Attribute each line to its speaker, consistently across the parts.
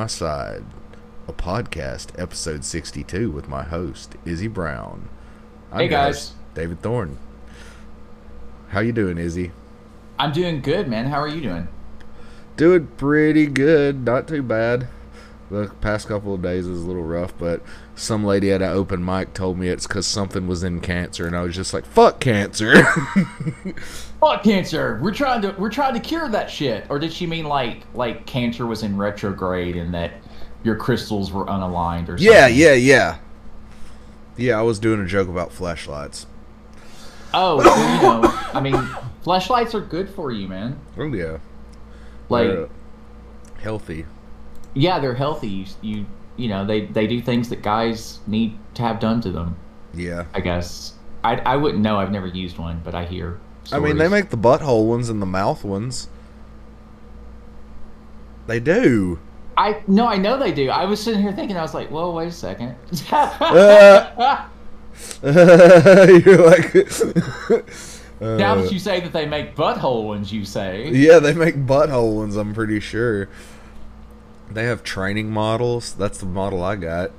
Speaker 1: My Side, a podcast, episode 62, with my host, Izzy Brown. I'm
Speaker 2: Hey, guys.
Speaker 1: David Thorn. How you doing, Izzy?
Speaker 2: I'm doing good, man. How are you doing?
Speaker 1: Doing pretty good, not too bad. The past couple of days was a little rough, but some lady at an open mic told me it's because something was in cancer, and I was just like, "Fuck cancer."
Speaker 2: Fuck cancer. We're trying to we're trying to cure that shit. Or did she mean like like cancer was in retrograde and that your crystals were unaligned or something?
Speaker 1: yeah, yeah, yeah. Yeah, I was doing a joke about fleshlights.
Speaker 2: Oh, you know, I mean, fleshlights are good for you, man.
Speaker 1: Oh yeah,
Speaker 2: Like,
Speaker 1: uh, healthy.
Speaker 2: Yeah, they're healthy. You, you you know, they they do things that guys need to have done to them.
Speaker 1: Yeah.
Speaker 2: I guess. I I wouldn't know. I've never used one, but I hear.
Speaker 1: I mean, they make the butthole ones and the mouth ones. They do.
Speaker 2: I no, I know they do. I was sitting here thinking, I was like, "Whoa, wait a second.
Speaker 1: Uh. You're like.
Speaker 2: now
Speaker 1: Uh,
Speaker 2: that you say that they make butthole ones, you say.
Speaker 1: yeah, they make butthole ones. I'm pretty sure. They have training models. That's the model I got.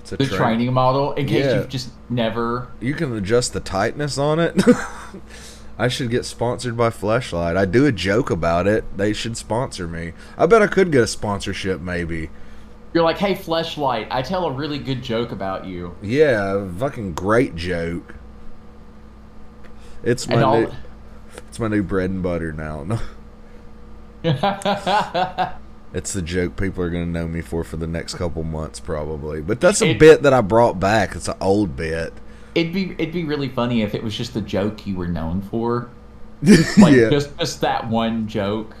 Speaker 1: It's a
Speaker 2: the
Speaker 1: train-
Speaker 2: training model in case
Speaker 1: Yeah.
Speaker 2: you've just never.
Speaker 1: You can adjust the tightness on it. I should get sponsored by Fleshlight. I do a joke about it. They should sponsor me. I bet I could get a sponsorship, maybe.
Speaker 2: You're like, hey, fleshlight, I tell a really good joke about you.
Speaker 1: Yeah, fucking great joke. It's my new, it's my new bread and butter now. it's the joke people are gonna know me for for the next couple months probably. But that's a
Speaker 2: It-
Speaker 1: bit that I brought back. It's an old bit.
Speaker 2: it'd be it'd be really funny if it was just the joke you were known for, like
Speaker 1: yeah.
Speaker 2: just just that one joke.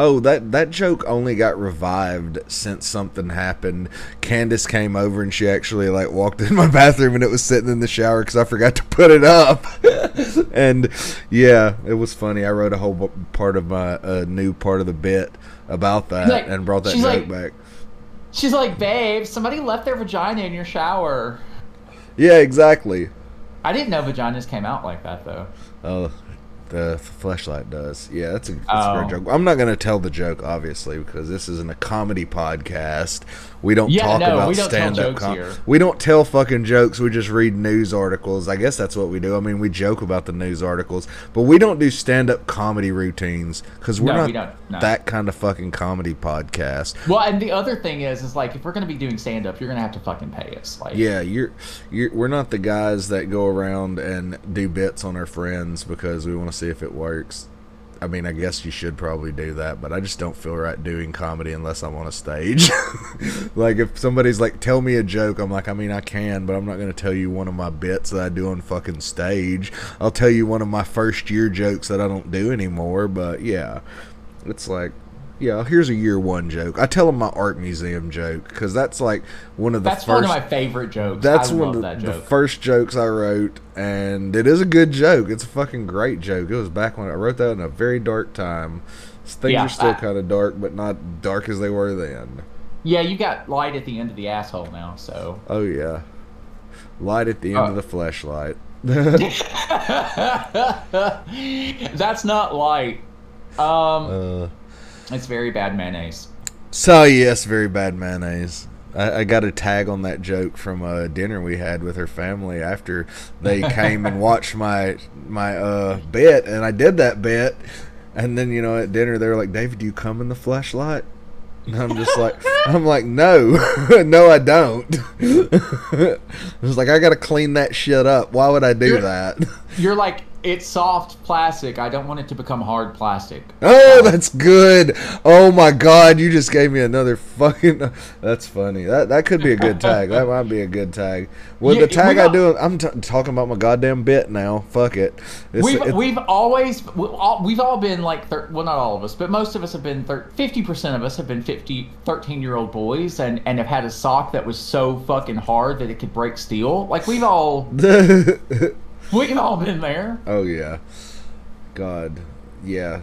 Speaker 1: Oh, that that joke only got revived since something happened. Candace came over and she actually like walked in my bathroom and it was sitting in the shower because I forgot to put it up. and yeah, it was funny. I wrote a whole part of my uh, new part of the bit about that
Speaker 2: Like,
Speaker 1: and brought that joke
Speaker 2: like-
Speaker 1: back.
Speaker 2: She's like, babe, somebody left their vagina in your shower.
Speaker 1: Yeah, exactly.
Speaker 2: I didn't know vaginas came out like that though.
Speaker 1: Oh, the fleshlight does. Yeah, that's a, that's a
Speaker 2: Oh.
Speaker 1: great joke. I'm not going to tell the joke, obviously, because this isn't a comedy podcast. We don't
Speaker 2: Yeah,
Speaker 1: talk
Speaker 2: no,
Speaker 1: about
Speaker 2: don't
Speaker 1: stand up
Speaker 2: comedy.
Speaker 1: We don't tell fucking jokes. We just read news articles. I guess that's what we do. I mean, we joke about the news articles, but we don't do stand up comedy routines because we're
Speaker 2: No,
Speaker 1: not
Speaker 2: we. No.
Speaker 1: that kind of fucking comedy podcast.
Speaker 2: Well, and the other thing is, is like if we're gonna be doing stand up, you're gonna have to fucking pay us. Like,
Speaker 1: Yeah, you're, you're. We're not the guys that go around and do bits on our friends because we want to see if it works. I mean, I guess you should probably do that, but I just don't feel right doing comedy unless I'm on a stage. like if somebody's like, "Tell me a joke," I'm like, I mean, I can, but I'm not going to tell you one of my bits that I do on fucking stage. I'll tell you one of my first year jokes that I don't do anymore. But yeah, it's like. Yeah, here's a year one joke. I tell them my art museum joke because that's like one of the
Speaker 2: that's
Speaker 1: first.
Speaker 2: one of my favorite jokes.
Speaker 1: That's
Speaker 2: I
Speaker 1: one of
Speaker 2: that
Speaker 1: the, the first jokes I wrote, and it is a good joke. It's a fucking great joke. It was back when I wrote that in a very dark time. Things
Speaker 2: Yeah,
Speaker 1: are still kind of dark, but not dark as they were then.
Speaker 2: Yeah, you got light at the end of the asshole now, so.
Speaker 1: Oh yeah, light at the end
Speaker 2: Oh.
Speaker 1: of the flashlight.
Speaker 2: That's not light. Um,
Speaker 1: uh,
Speaker 2: it's very bad mayonnaise.
Speaker 1: so yes, very bad mayonnaise. I, I got a tag on that joke from a dinner we had with her family after they came and watched my my uh bit, and I did that bit, and then you know at dinner they were like, "David, do you come in the fleshlight?" And I'm just like, I'm like, no, no, I don't. I was like, I gotta clean that shit up. Why would I do
Speaker 2: You're-
Speaker 1: that?
Speaker 2: You're like, it's soft plastic. I don't want it to become hard plastic.
Speaker 1: Oh, that's good. Oh my god, you just gave me another fucking. That's funny. That that could be a good tag. That might be a good tag. Well,
Speaker 2: Yeah,
Speaker 1: the tag I do, I'm t- talking about my goddamn bit now. Fuck it. It's,
Speaker 2: We've,
Speaker 1: it's-
Speaker 2: we've always we've all, we've all been like thir- well not all of us but most of us have been thir- 50% of us have been 50 13 year old boys and and have had a sock that was so fucking hard that it could break steel like we've all we've all been there
Speaker 1: oh yeah. God, yeah.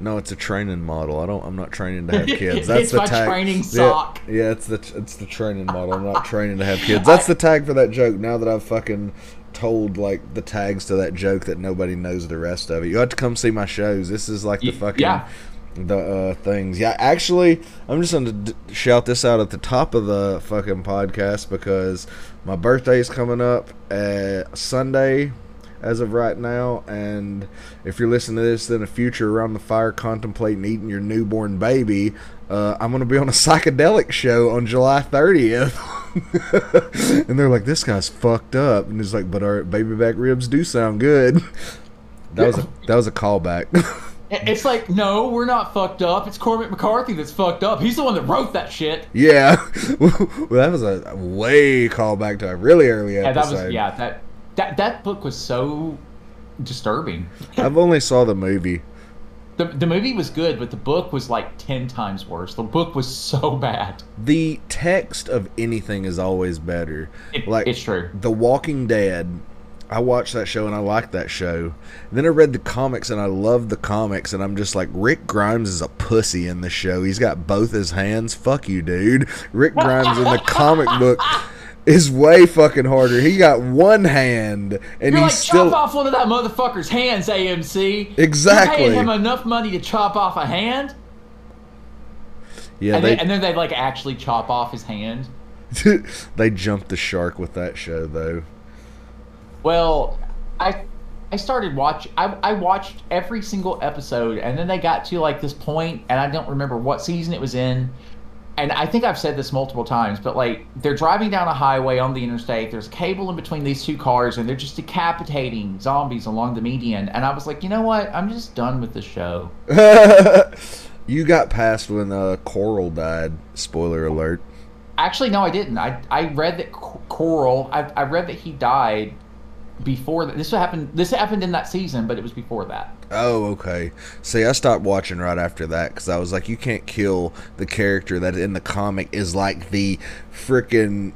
Speaker 1: No, it's a training model. I don't. I'm not training to have kids. That's
Speaker 2: It's
Speaker 1: the
Speaker 2: my
Speaker 1: tag.
Speaker 2: training
Speaker 1: Yeah,
Speaker 2: sock.
Speaker 1: Yeah, it's the it's the training model. I'm not training to have kids. That's the tag for that joke. Now that I've fucking told like the tags to that joke that nobody knows the rest of it. You have to come see my shows. This is like the fucking
Speaker 2: yeah.
Speaker 1: the uh, things. Yeah, actually, I'm just gonna d- shout this out at the top of the fucking podcast because my birthday is coming up uh, Sunday, as of right now, and if you're listening to this in the future around the fire, contemplating eating your newborn baby, uh, I'm gonna be on a psychedelic show on July 30th. and they're like, "This guy's fucked up," and he's like, "But our baby back ribs do sound good." That was a that was a callback.
Speaker 2: It's like, no, we're not fucked up. It's Cormac McCarthy that's fucked up. He's the one that wrote that shit.
Speaker 1: Yeah, well, that was a way callback to a really early
Speaker 2: Yeah,
Speaker 1: episode.
Speaker 2: that was yeah. That that that book was so disturbing.
Speaker 1: I've only saw the movie.
Speaker 2: The the movie was good, but the book was like ten times worse. The book was so bad.
Speaker 1: The text of anything is always better.
Speaker 2: It-
Speaker 1: like
Speaker 2: it's true.
Speaker 1: The Walking Dead. I watched that show and I liked that show. And then I read the comics and I loved the comics and I'm just like Rick Grimes is a pussy in the show. He's got both his hands. Fuck you, dude. Rick Grimes in the comic book is way fucking harder. He got one hand and
Speaker 2: You're
Speaker 1: he's
Speaker 2: like
Speaker 1: still
Speaker 2: chop off one of that motherfucker's hands, AMC.
Speaker 1: Exactly.
Speaker 2: You're paying him enough money to chop off a hand,
Speaker 1: Yeah,
Speaker 2: and,
Speaker 1: they
Speaker 2: then, and then they like actually chop off his hand.
Speaker 1: they jumped the shark with that show though.
Speaker 2: Well, I I started watch I, I watched every single episode and then they got to like this point and I don't remember what season it was in. And I think I've said this multiple times, but like they're driving down a highway on the interstate. There's cable in between these two cars, and they're just decapitating zombies along the median. And I was like, you know what? I'm just done with the show.
Speaker 1: you got past when uh, Carl died. Spoiler alert.
Speaker 2: Actually, no, I didn't. I I read that Carl. I, I read that he died before that. This happened. This happened in that season, but it was before that.
Speaker 1: Oh, okay. See, I stopped watching right after that because I was like, you can't kill the character that in the comic is like the freaking.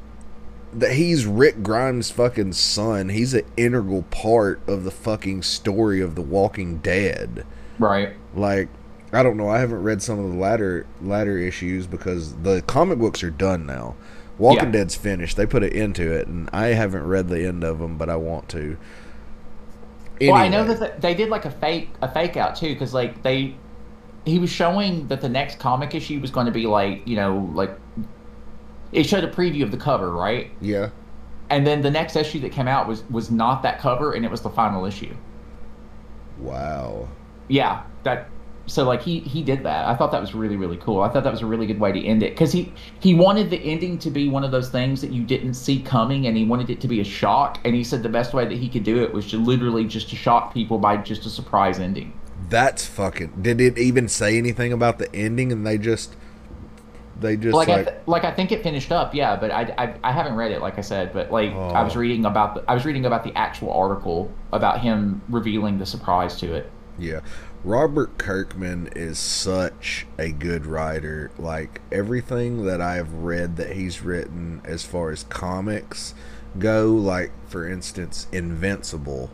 Speaker 1: That he's Rick Grimes' fucking son. He's an integral part of the fucking story of The Walking Dead.
Speaker 2: Right.
Speaker 1: Like, I don't know. I haven't read some of the latter latter issues because the comic books are done now. Walking
Speaker 2: Yeah.
Speaker 1: Dead's finished. They put an end to it, and I haven't read the end of them, but I want to.
Speaker 2: Well, I know that they did like a fake a fake out too, because like they he was showing that the next comic issue was going to be like you know like it showed a preview of the cover, right?
Speaker 1: Yeah.
Speaker 2: And then the next issue that came out was was not that cover, and it was the final issue.
Speaker 1: Wow.
Speaker 2: Yeah, that. So like he he did that. I thought that was really really cool. I thought that was a really good way to end it because he he wanted the ending to be one of those things that you didn't see coming, and he wanted it to be a shock. And he said the best way that he could do it was to literally just to shock people by just a surprise ending.
Speaker 1: That's fucking. Did it even say anything about the ending? And they just, they just
Speaker 2: like
Speaker 1: like,
Speaker 2: I th- like I think it finished up, yeah, but I, I I haven't read it like I said, but like I was
Speaker 1: Oh.
Speaker 2: reading about the I was reading about the actual article about him revealing the surprise to it.
Speaker 1: yeah. Robert Kirkman is such a good writer. Like everything that I've read that he's written, as far as comics go, like for instance, Invincible.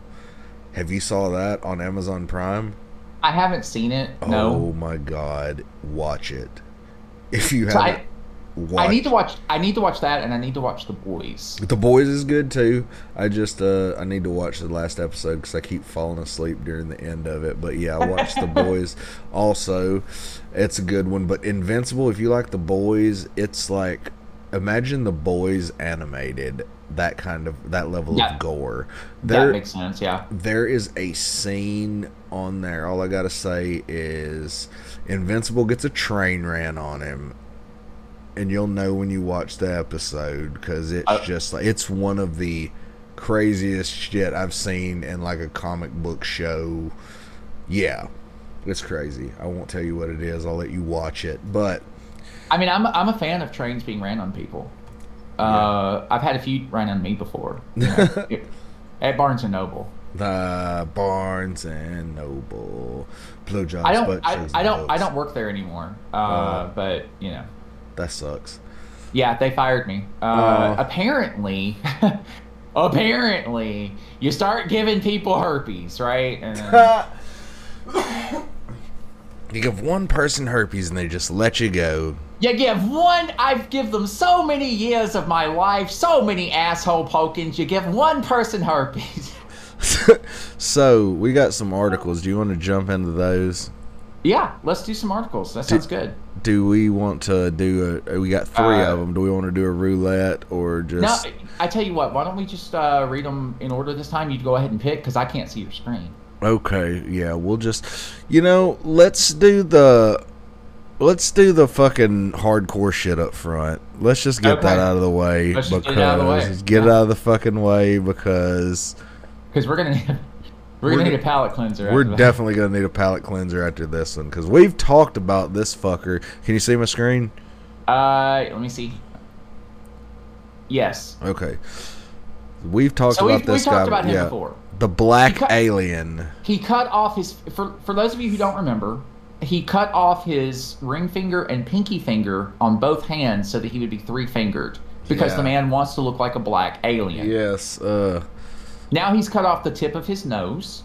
Speaker 1: Have you saw that on Amazon Prime?
Speaker 2: I haven't seen it.
Speaker 1: Oh
Speaker 2: No,
Speaker 1: my god, watch it. If you
Speaker 2: So
Speaker 1: haven't,
Speaker 2: I
Speaker 1: watch
Speaker 2: I need to watch I need to watch that, and I need to watch The Boys.
Speaker 1: The Boys is good too. I just uh I need to watch the last episode because I keep falling asleep during the end of it. But yeah, I watched The Boys also. It's a good one. But Invincible, if you like The Boys, it's like imagine The Boys animated. That kind of that level
Speaker 2: Yeah.
Speaker 1: of gore.
Speaker 2: that makes sense. Yeah.
Speaker 1: there is a scene on there. All I gotta say is Invincible gets a train ran on him, and you'll know when you watch the episode because it's
Speaker 2: Uh,
Speaker 1: just like it's one of the craziest shit I've seen in like a comic book show. Yeah, it's crazy. I won't tell you what it is. I'll let you watch it. But
Speaker 2: I mean, I'm I'm a fan of trains being ran on people. Uh, I've had a few ran on me before. you know, at Barnes and Noble.
Speaker 1: the Barnes and Noble blowjobs.
Speaker 2: I don't I, I don't I don't work there anymore. Uh,
Speaker 1: Oh.
Speaker 2: but you know.
Speaker 1: That sucks.
Speaker 2: Yeah, they fired me. Uh,
Speaker 1: Oh.
Speaker 2: Apparently, apparently, you start giving people herpes, right? And then
Speaker 1: You give one person herpes and they just let you go.
Speaker 2: you give one. I've give them so many years of my life, so many asshole pokings. You give one person herpes.
Speaker 1: so we got some articles. Do you want to jump into those?
Speaker 2: Yeah, let's do some articles. That sounds good.
Speaker 1: Do we want to do a? We got three
Speaker 2: Uh,
Speaker 1: of them. Do we want to do a roulette or just? No.
Speaker 2: I tell you what. Why don't we just uh, read them in order this time? You go ahead and pick because I can't see your screen.
Speaker 1: Okay, yeah, we'll just, you know, let's do the, let's do the fucking hardcore shit up front. Let's just get that out of the way
Speaker 2: Let's just
Speaker 1: because
Speaker 2: get it out of the way.
Speaker 1: get it out of the fucking way because
Speaker 2: Because we're gonna we're,
Speaker 1: We're
Speaker 2: gonna need a palate cleanser.
Speaker 1: we're definitely gonna need a palate cleanser after this one because we've talked about this fucker. Can you see my screen?
Speaker 2: Uh, let me see. Yes.
Speaker 1: Okay, we've talked
Speaker 2: So
Speaker 1: about
Speaker 2: we've,
Speaker 1: this
Speaker 2: we
Speaker 1: guy.
Speaker 2: talked about him
Speaker 1: yeah,
Speaker 2: before.
Speaker 1: the black
Speaker 2: He cut-
Speaker 1: alien.
Speaker 2: He cut off his. For for those of you who don't remember, he cut off his ring finger and pinky finger on both hands so that he would be three fingered because
Speaker 1: Yeah.
Speaker 2: the man wants to look like a black alien.
Speaker 1: Yes. Uh.
Speaker 2: Now he's cut off the tip of his nose,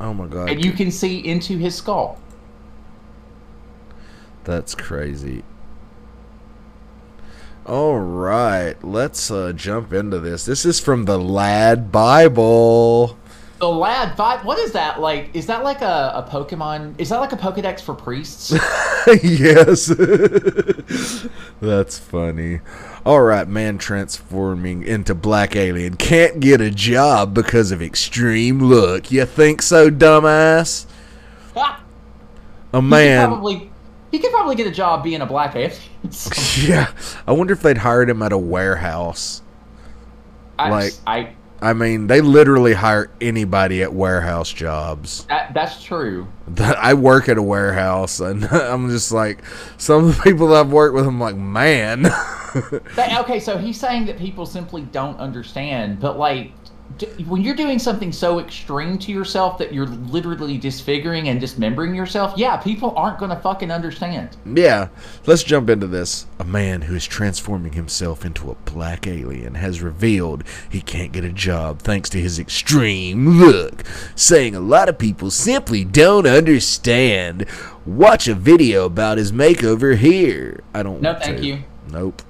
Speaker 1: Oh my god.
Speaker 2: and you can see into his skull.
Speaker 1: That's crazy. All right, let's uh, jump into this. This is from the Lad Bible.
Speaker 2: The lad five. What is that like? Is that like a, a Pokemon? Is that like a Pokedex for priests?
Speaker 1: yes. That's funny. All right, man transforming into black alien can't get a job because of extreme look. You think so, dumbass?
Speaker 2: Ah,
Speaker 1: A
Speaker 2: he could
Speaker 1: man.
Speaker 2: probably he could probably get a job being a black alien.
Speaker 1: Yeah. I wonder if they'd hired him at a warehouse.
Speaker 2: I,
Speaker 1: Like-
Speaker 2: I
Speaker 1: I mean, they literally hire anybody at warehouse jobs.
Speaker 2: that, that's true.
Speaker 1: I work at a warehouse, and I'm just like, some of the people that I've worked with, I'm like, man,
Speaker 2: That- okay, so he's saying that people simply don't understand, but like when you're doing something so extreme to yourself that you're literally disfiguring and dismembering yourself, yeah, people aren't going to fucking understand.
Speaker 1: yeah. Let's jump into this. A man who is transforming himself into a black alien has revealed he can't get a job thanks to his extreme look, saying a lot of people simply don't understand. Watch a video about his makeover here. I don't.
Speaker 2: No, thank
Speaker 1: to.
Speaker 2: you.
Speaker 1: Nope.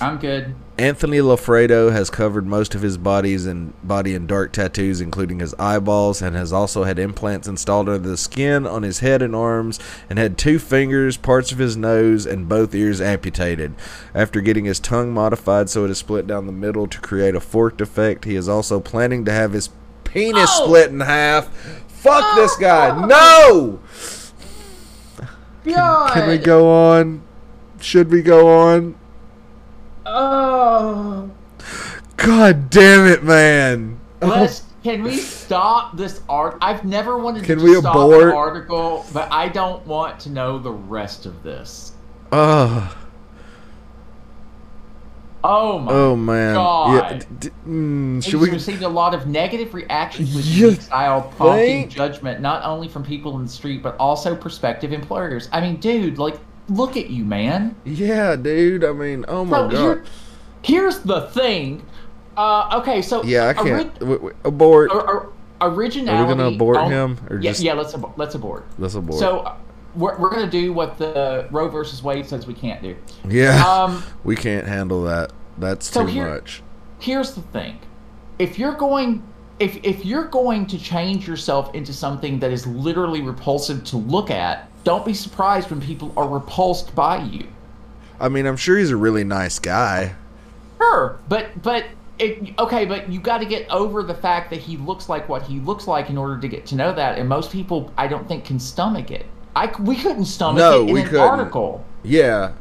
Speaker 2: I'm good.
Speaker 1: Anthony Loffredo has covered most of his bodies and body in dark tattoos, including his eyeballs, and has also had implants installed under the skin on his head and arms, and had two fingers, parts of his nose, and both ears amputated. After getting his tongue modified so it is split down the middle to create a forked effect, he is also planning to have his penis
Speaker 2: Oh!
Speaker 1: split in half. Fuck this guy! Oh! No!
Speaker 2: God.
Speaker 1: Can we go on? Should we go on?
Speaker 2: Oh.
Speaker 1: God damn it, man!
Speaker 2: Let's. Can we stop this art? I've never wanted
Speaker 1: Can
Speaker 2: to
Speaker 1: we
Speaker 2: stop
Speaker 1: abort?
Speaker 2: an article, but I don't want to know the rest of this.
Speaker 1: Oh,
Speaker 2: Oh my
Speaker 1: oh man.
Speaker 2: God.
Speaker 1: Yeah, d- d- mm, should
Speaker 2: He's
Speaker 1: we?
Speaker 2: received a lot of negative reactions with
Speaker 1: You
Speaker 2: style, prompting
Speaker 1: think?
Speaker 2: judgment not only from people in the street but also prospective employers. I mean, dude, like, look at you, man.
Speaker 1: Yeah, dude. I mean, oh my
Speaker 2: So here-
Speaker 1: god.
Speaker 2: here's the thing. Uh, okay, so
Speaker 1: Yeah, I can't. w- w- abort.
Speaker 2: or- or- originality.
Speaker 1: Are we gonna abort him, or
Speaker 2: yeah,
Speaker 1: just-
Speaker 2: yeah, let's abo- let's abort.
Speaker 1: Let's abort.
Speaker 2: So uh, we're, we're gonna do what the Roe versus Wade says we can't do.
Speaker 1: yeah,
Speaker 2: Um,
Speaker 1: we can't handle that. That's
Speaker 2: So
Speaker 1: too
Speaker 2: here-
Speaker 1: much.
Speaker 2: here's the thing if you're going if if you're going to change yourself into something that is literally repulsive to look at don't be surprised when people are repulsed by you
Speaker 1: I mean, I'm sure he's a really nice guy.
Speaker 2: sure but but it, okay but you got to get over the fact that he looks like what he looks like in order to get to know that and most people i don't think can stomach it I, we couldn't stomach
Speaker 1: No,
Speaker 2: it in
Speaker 1: we
Speaker 2: an
Speaker 1: couldn't.
Speaker 2: article
Speaker 1: Yeah.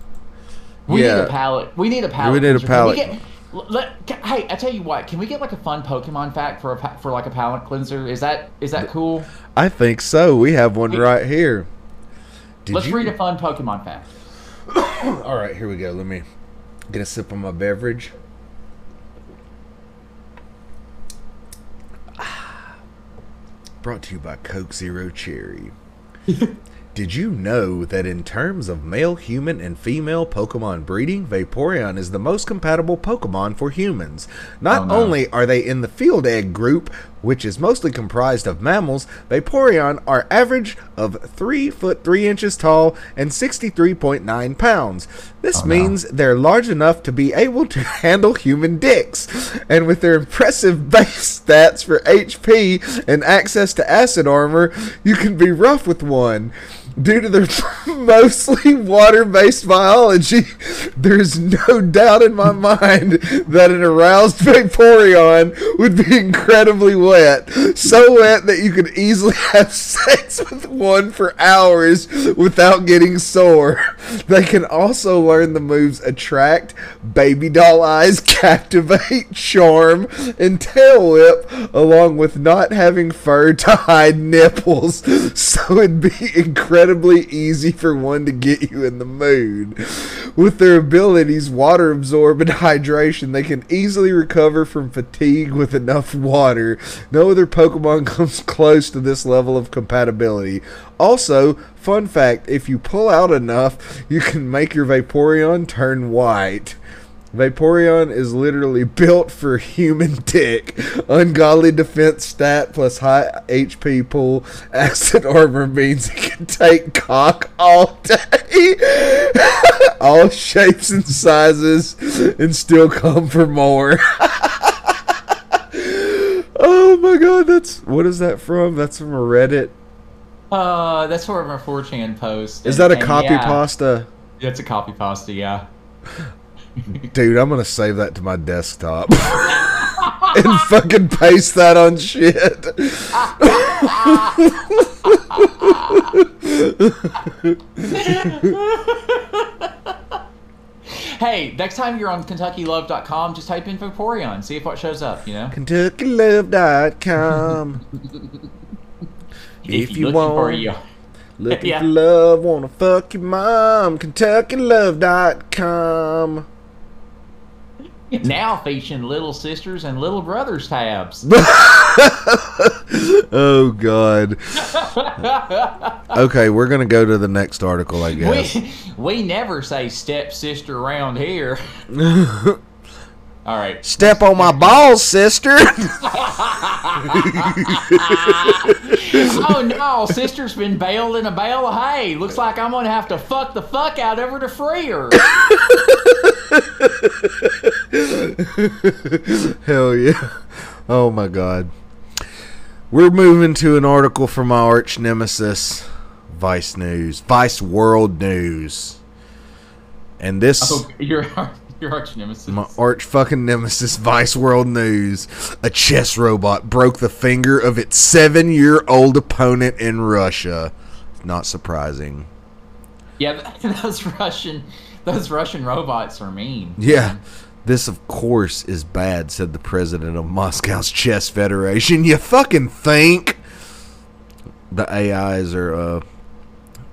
Speaker 2: We
Speaker 1: yeah.
Speaker 2: need a palette. We need a palette.
Speaker 1: We need a
Speaker 2: cleanser. Can we
Speaker 1: palette.
Speaker 2: get- let, ca- hey, I tell you what. Can we get like a fun Pokemon fact for a for like a palette cleanser? Is that is that cool?
Speaker 1: I think so. We have one
Speaker 2: We-
Speaker 1: right here. Did
Speaker 2: Let's
Speaker 1: you-
Speaker 2: read a fun Pokemon fact.
Speaker 1: All right, here we go. Let me get a sip of my beverage. Brought to you by Coke Zero Cherry. Did you know that in terms of male human and female Pokemon breeding, Vaporeon is the most compatible Pokemon for humans? Not
Speaker 2: Oh, no.
Speaker 1: only are they in the field egg group, which is mostly comprised of mammals, Vaporeon are average of 3 foot 3 inches tall and 63.9 pounds. This
Speaker 2: Oh, no.
Speaker 1: means they're large enough to be able to handle human dicks. And with their impressive base stats for HP and access to acid armor, you can be rough with one. Due to their mostly water based biology, there's no doubt in my mind that an aroused Vaporeon would be incredibly wet. So wet that you could easily have sex with one for hours without getting sore. They can also learn the moves Attract, Baby Doll Eyes, Captivate, Charm, and Tail Whip, along with not having fur to hide nipples. So it'd be incredibly easy for one to get you in the mood. With their abilities, water absorb and hydration, they can easily recover from fatigue with enough water. No other Pokemon comes close to this level of compatibility. Also, fun fact if you pull out enough, you can make your Vaporeon turn white. Vaporeon is literally built for human dick. Ungodly defense stat plus high HP pool. Acid armor means it can take cock all day. all shapes and sizes and still come for more. oh my god, that's what is that from? That's from a Reddit.
Speaker 2: Uh, that's from a 4chan post.
Speaker 1: Is
Speaker 2: and-
Speaker 1: that a copy
Speaker 2: yeah,
Speaker 1: pasta?
Speaker 2: It's a copy pasta, yeah.
Speaker 1: Dude, I'm gonna save that to my desktop and fucking paste that on shit.
Speaker 2: Hey, next time you're on KentuckyLove.com, just type in Vaporeon, see if what shows up, you know?
Speaker 1: KentuckyLove.com. if, you
Speaker 2: looking
Speaker 1: want,
Speaker 2: for you.
Speaker 1: looking
Speaker 2: Yeah.
Speaker 1: for love, wanna fuck your mom. KentuckyLove.com.
Speaker 2: Now featuring Little Sisters and Little Brothers tabs.
Speaker 1: Oh God. okay, we're gonna go to the next article, I guess.
Speaker 2: we, we never say stepsister around here. All right.
Speaker 1: Step on my balls, sister.
Speaker 2: oh no, sister's been bailed in a bale of hay. Looks like I'm gonna have to fuck the fuck out of her to free her.
Speaker 1: Hell yeah. Oh my god. We're moving to an article from our arch nemesis, Vice News, Vice World News. And this
Speaker 2: oh, your your arch nemesis.
Speaker 1: my arch fucking nemesis, Vice World News. A chess robot broke the finger of its seven year old opponent in Russia. Not surprising.
Speaker 2: Yeah, those Russian those Russian robots are mean.
Speaker 1: Yeah. This, of course, is bad, said the president of Moscow's Chess Federation. You fucking think? The AIs are uh,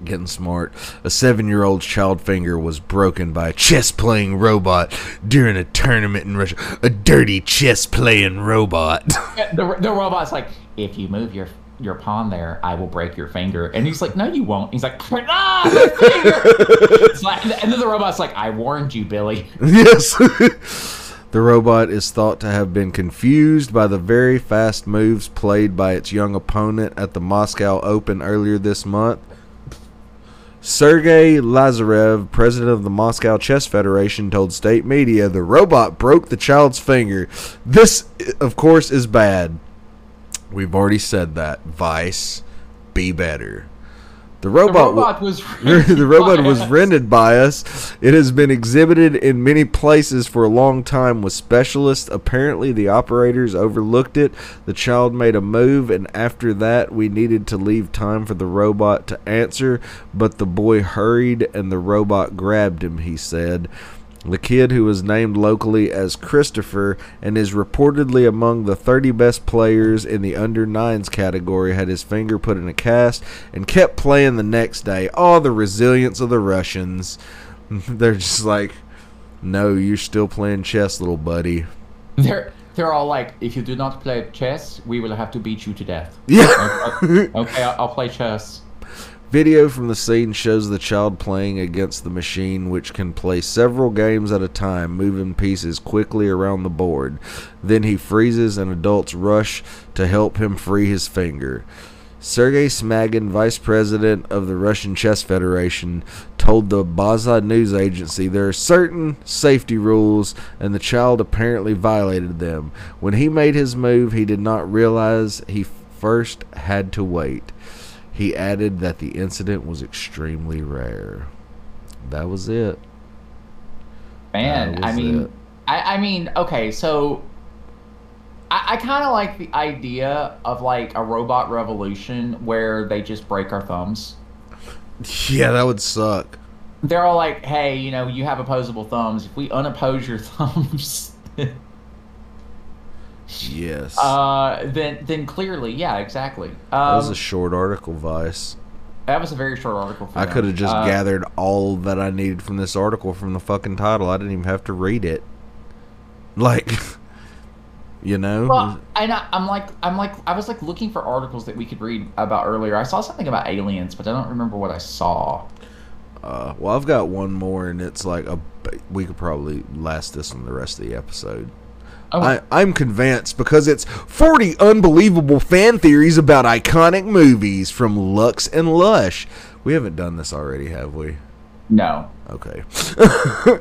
Speaker 1: getting smart. A seven year old child finger was broken by a chess playing robot during a tournament in Russia. A dirty chess playing robot.
Speaker 2: The, the robot's like, if you move your your pawn there, I will break your finger. And he's like, no, you won't. He's like, ah, my finger. It's like- and then the robot's like, I warned you, Billy.
Speaker 1: yes. the robot is thought to have been confused by the very fast moves played by its young opponent at the Moscow Open earlier this month. Sergei Lazarev, president of the Moscow Chess Federation, told state media the robot broke the child's finger. This, of course, is bad. We've already said that. Vice, be better. The
Speaker 2: The
Speaker 1: robot, wa-
Speaker 2: robot was
Speaker 1: the robot was
Speaker 2: rented
Speaker 1: by us. It has been exhibited in many places for a long time with specialists. Apparently, the operators overlooked it. The child made a move, and after that, we needed to leave time for the robot to answer. But the boy hurried, and the robot grabbed him, he said. The kid, who was named locally as Christopher and is reportedly among the 30 best players in the under 9s category, had his finger put in a cast and kept playing the next day. Oh, the resilience of the Russians. They're just like, no, you're still playing chess, little buddy.
Speaker 2: They're they're all like, if you do not play chess, we will have to beat you to death.
Speaker 1: Yeah.
Speaker 2: okay, I'll play chess.
Speaker 1: Video from the scene shows the child playing against the machine, which can play several games at a time, moving pieces quickly around the board. Then he freezes, and adults rush to help him free his finger. Sergei Smagin, vice president of the Russian Chess Federation, told the Baza news agency there are certain safety rules, and the child apparently violated them. When he made his move, he did not realize he first had to wait. He added that the incident was extremely rare. That was it.
Speaker 2: Man, I mean. I, I mean, okay, so I, I kind of like the idea of like a robot revolution where they just break our thumbs.
Speaker 1: Yeah, that would suck.
Speaker 2: They're all like, "Hey, you know, you have opposable thumbs. If we unoppose your thumbs,
Speaker 1: Yes.
Speaker 2: uh, then then clearly, yeah, exactly."
Speaker 1: that
Speaker 2: Um,
Speaker 1: was a short article, Vice.
Speaker 2: that was a very short article.
Speaker 1: I could have just
Speaker 2: Uh,
Speaker 1: gathered all that I needed from this article from the fucking title. I didn't even have to read it. Like, you know?
Speaker 2: Well, and I, I'm like, I'm like, I was like looking for articles that we could read about earlier. I saw something about aliens, but I don't remember what I saw.
Speaker 1: Uh, well, I've got one more, and it's like a. We could probably last this on the rest of the episode.
Speaker 2: Oh,
Speaker 1: I, I'm convinced because it's 40 unbelievable fan theories about iconic movies from Lux and Lush. We haven't done this already, have we?
Speaker 2: no.
Speaker 1: Okay.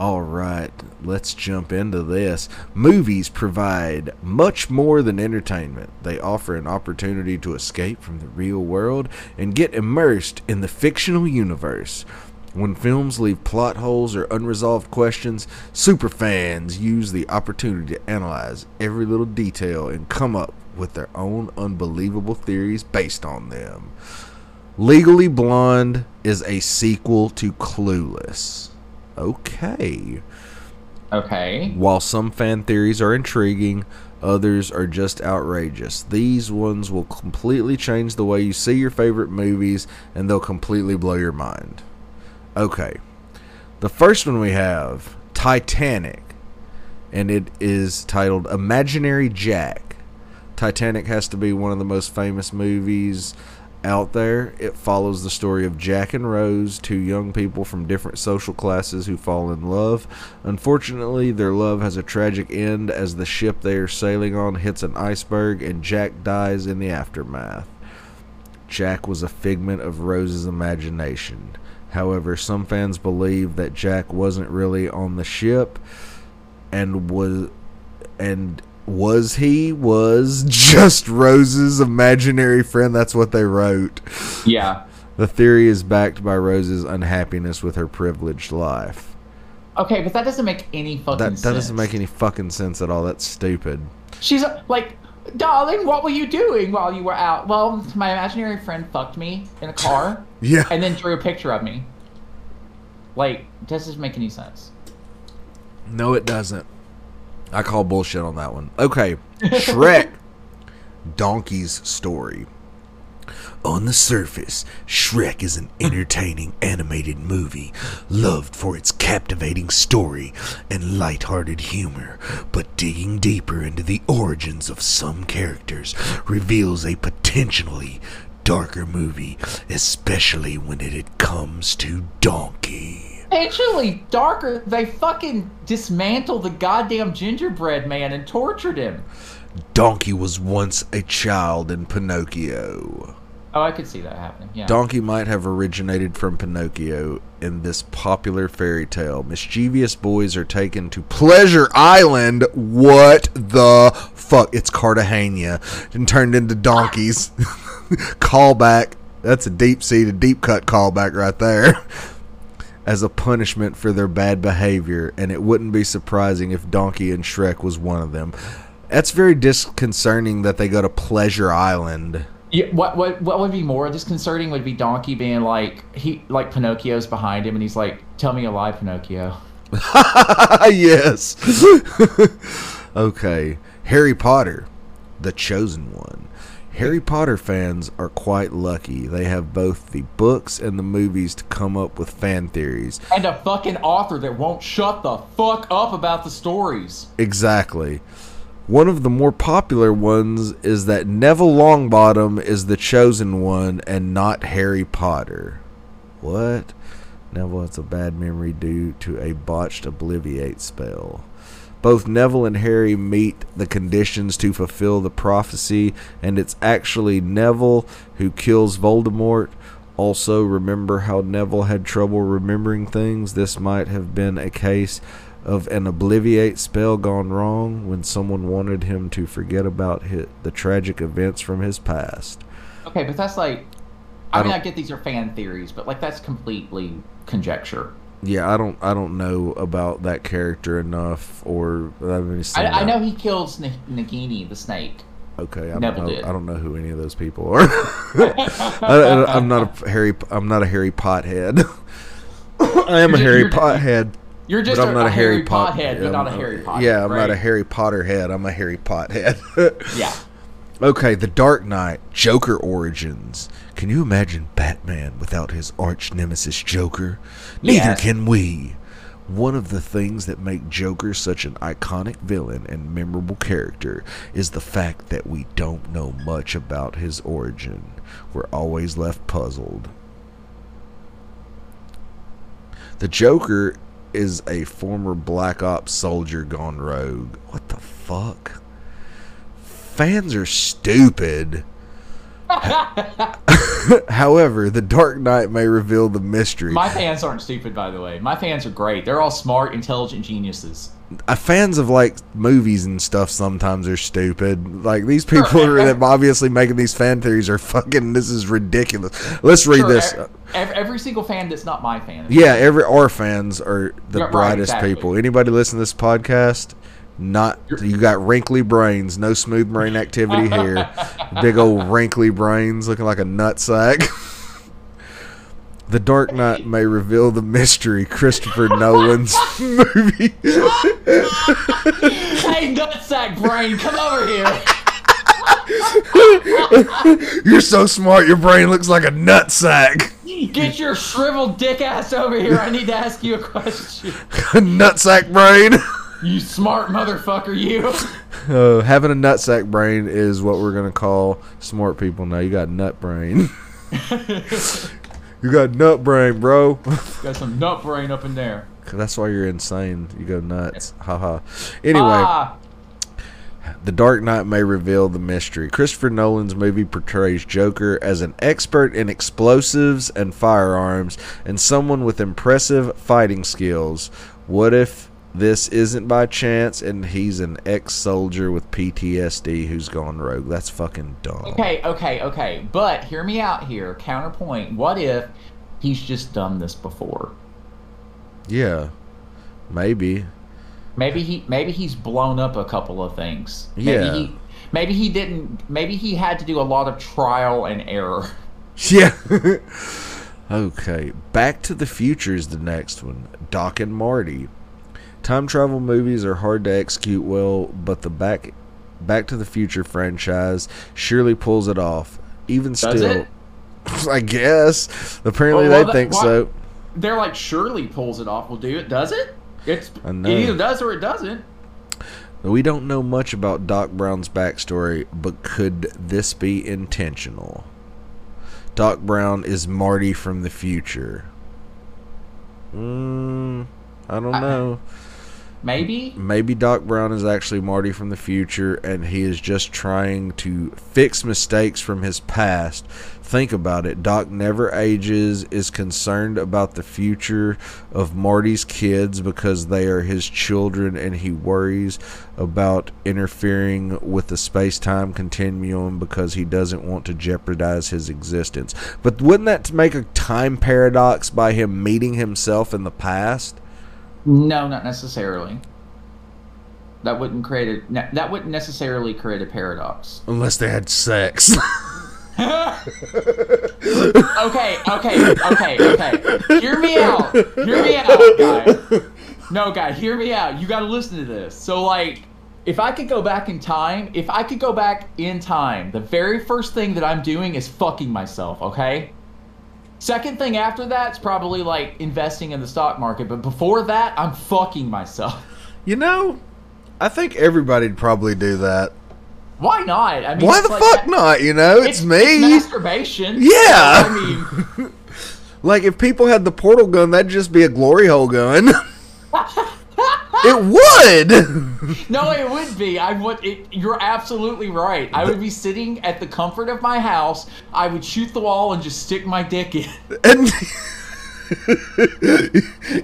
Speaker 1: All right, let's jump into this. Movies provide much more than entertainment. They offer an opportunity to escape from the real world and get immersed in the fictional universe. When films leave plot holes or unresolved questions, superfans use the opportunity to analyze every little detail and come up with their own unbelievable theories based on them. Legally Blonde is a sequel to Clueless. Okay.
Speaker 2: Okay.
Speaker 1: While some fan theories are intriguing, others are just outrageous. These ones will completely change the way you see your favorite movies and they'll completely blow your mind. Okay. The first one we have Titanic, and it is titled Imaginary Jack. Titanic has to be one of the most famous movies out there. It follows the story of Jack and Rose, two young people from different social classes who fall in love. Unfortunately, their love has a tragic end as the ship they are sailing on hits an iceberg and Jack dies in the aftermath. Jack was a figment of Rose's imagination. However, some fans believe that Jack wasn't really on the ship and was and was he was just Rose's imaginary friend. That's what they wrote.
Speaker 2: Yeah.
Speaker 1: The theory is backed by Rose's unhappiness with her privileged life.
Speaker 2: Okay, but that doesn't make any fucking
Speaker 1: That
Speaker 2: sense.
Speaker 1: that doesn't make any fucking sense at all. That's stupid.
Speaker 2: She's like, darling, what were you doing while you were out? Well, my imaginary friend fucked me in a car
Speaker 1: Yeah.
Speaker 2: and then drew a picture of me. Like, does this make any sense?
Speaker 1: No, it doesn't. I call bullshit on that one. Okay, Shrek. Donkey's story. On the surface, Shrek is an entertaining animated movie, loved for its captivating story and light-hearted humor. But digging deeper into the origins of some characters reveals a potentially darker movie, especially when it comes to Donkey.
Speaker 2: Actually, darker, they fucking dismantled the goddamn gingerbread man and tortured him.
Speaker 1: Donkey was once a child in Pinocchio.
Speaker 2: Oh, I could see that happening. Yeah.
Speaker 1: Donkey might have originated from Pinocchio in this popular fairy tale. Mischievous boys are taken to Pleasure Island. What the fuck? It's Cartagena and turned into donkeys. callback. That's a deep seated, deep cut callback right there. As a punishment for their bad behavior, and it wouldn't be surprising if Donkey and Shrek was one of them. That's very disconcerting that they go to Pleasure Island.
Speaker 2: Yeah, what what what would be more disconcerting would be Donkey being like he like Pinocchio's behind him and he's like, "Tell me a lie, Pinocchio."
Speaker 1: yes. okay. Harry Potter, the chosen one. Harry Potter fans are quite lucky. They have both the books and the movies to come up with fan theories.
Speaker 2: And a fucking author that won't shut the fuck up about the stories.
Speaker 1: Exactly. One of the more popular ones is that Neville Longbottom is the chosen one and not Harry Potter. What? Neville has a bad memory due to a botched Obliviate spell. Both Neville and Harry meet the conditions to fulfill the prophecy, and it's actually Neville who kills Voldemort. Also, remember how Neville had trouble remembering things? This might have been a case of an Obliviate spell gone wrong when someone wanted him to forget about his, the tragic events from his past.
Speaker 2: Okay, but that's like, I,
Speaker 1: I
Speaker 2: mean, I get these are fan theories, but like that's completely conjecture.
Speaker 1: Yeah, I don't, I don't know about that character enough, or I seen
Speaker 2: I, I know he kills N- Nagini, the snake.
Speaker 1: Okay, I don't know.
Speaker 2: did.
Speaker 1: I don't know who any of those people are. I, am not a Harry. I'm not a Harry Pothead. I am a Harry
Speaker 2: you're-
Speaker 1: Pothead,
Speaker 2: You're just
Speaker 1: but I'm not a,
Speaker 2: a
Speaker 1: Harry,
Speaker 2: Harry
Speaker 1: Pot-
Speaker 2: Pothead, but
Speaker 1: I'm
Speaker 2: not a Harry Potter.
Speaker 1: Yeah, I'm not a? Harry Potter head. I'm a Harry Pothead.
Speaker 2: Yeah.
Speaker 1: okay, The Dark Knight, Joker origins. Can you imagine Batman without his arch nemesis Joker? Neither can we. One of the things that make Joker such an iconic villain and memorable character is the fact that we don't know much about his origin. We're always left puzzled. The Joker is a former Black Ops soldier gone rogue. What the fuck? Fans are stupid. However, The Dark Knight may reveal the mystery.
Speaker 2: My fans aren't stupid, by the way. My fans are great. They're all smart, intelligent geniuses.
Speaker 1: uh, fans of like movies and stuff sometimes are stupid. Like these people
Speaker 2: Sure,
Speaker 1: are obviously making these fan theories are fucking. This is ridiculous. Let's read
Speaker 2: Sure,
Speaker 1: this.
Speaker 2: ev- ev- every single fan that's not my fan.
Speaker 1: Yeah, every our fans are the
Speaker 2: Yeah, right,
Speaker 1: brightest
Speaker 2: exactly.
Speaker 1: people. Anybody listen to this podcast? Not you got wrinkly brains, no smooth brain activity here. Big old wrinkly brains looking like a nutsack. the Dark Knight may reveal the mystery. Christopher Nolan's movie.
Speaker 2: hey, nutsack brain, come over here.
Speaker 1: You're so smart. Your brain looks like a nutsack.
Speaker 2: Get your shriveled dick ass over here. I need to ask you a question.
Speaker 1: nutsack brain.
Speaker 2: You smart motherfucker, you.
Speaker 1: Uh, having a nutsack brain is what we're gonna call smart people now. You got nut brain. you got nut brain, bro.
Speaker 2: Got some nut brain up in there.
Speaker 1: That's why you're insane. You go nuts. Haha. Anyway,
Speaker 2: Ah,
Speaker 1: The Dark Knight may reveal the mystery. Christopher Nolan's movie portrays Joker as an expert in explosives and firearms and someone with impressive fighting skills. What if this isn't by chance and he's an ex soldier with PTSD who's gone rogue? That's fucking dumb.
Speaker 2: okay, okay, okay. But hear me out here. Counterpoint. What if he's just done this before?
Speaker 1: Yeah. Maybe.
Speaker 2: Maybe he maybe he's blown up a couple of things.
Speaker 1: Yeah.
Speaker 2: Maybe he maybe he didn't maybe he had to do a lot of trial and error.
Speaker 1: Yeah. okay. Back to the Future is the next one. Doc and Marty. Time travel movies are hard to execute well, but the Back Back to the Future franchise surely pulls it off. Even
Speaker 2: Does
Speaker 1: still,
Speaker 2: it?
Speaker 1: I guess. Apparently
Speaker 2: Well, well,
Speaker 1: they think
Speaker 2: why-
Speaker 1: so.
Speaker 2: They're like surely pulls it off. Will do it. Does it? It's
Speaker 1: I
Speaker 2: it either does or it doesn't.
Speaker 1: We don't know much about Doc Brown's backstory, but could this be intentional? Doc Brown is Marty from the future. Mm, I don't
Speaker 2: I-
Speaker 1: know.
Speaker 2: Maybe.
Speaker 1: Maybe Doc Brown is actually Marty from the future and he is just trying to fix mistakes from his past. Think about it. Doc never ages, is concerned about the future of Marty's kids because they are his children, and he worries about interfering with the space time continuum because he doesn't want to jeopardize his existence. But wouldn't that make a time paradox by him meeting himself in the past?
Speaker 2: No, not necessarily. That wouldn't create a that wouldn't necessarily create a paradox.
Speaker 1: Unless they had sex.
Speaker 2: Okay, okay, okay, okay. Hear me out. Hear me out, guy. No, guy, hear me out. You got to listen to this. So, like, if I could go back in time, if I could go back in time, the very first thing that I'm doing is fucking myself. Okay. Second thing after that's probably like investing in the stock market, but before that, I'm fucking myself.
Speaker 1: You know, I think everybody'd probably do that.
Speaker 2: Why not? I mean,
Speaker 1: Why the
Speaker 2: like
Speaker 1: fuck
Speaker 2: that-
Speaker 1: not? You know, it's, me.
Speaker 2: It's masturbation.
Speaker 1: Yeah.
Speaker 2: I mean,
Speaker 1: like if people had the portal gun, that'd just be a glory hole gun. it would.
Speaker 2: no, it would be. I would. It, you're absolutely right. I would be sitting at the comfort of my house. I would shoot the wall and just stick my dick in.
Speaker 1: and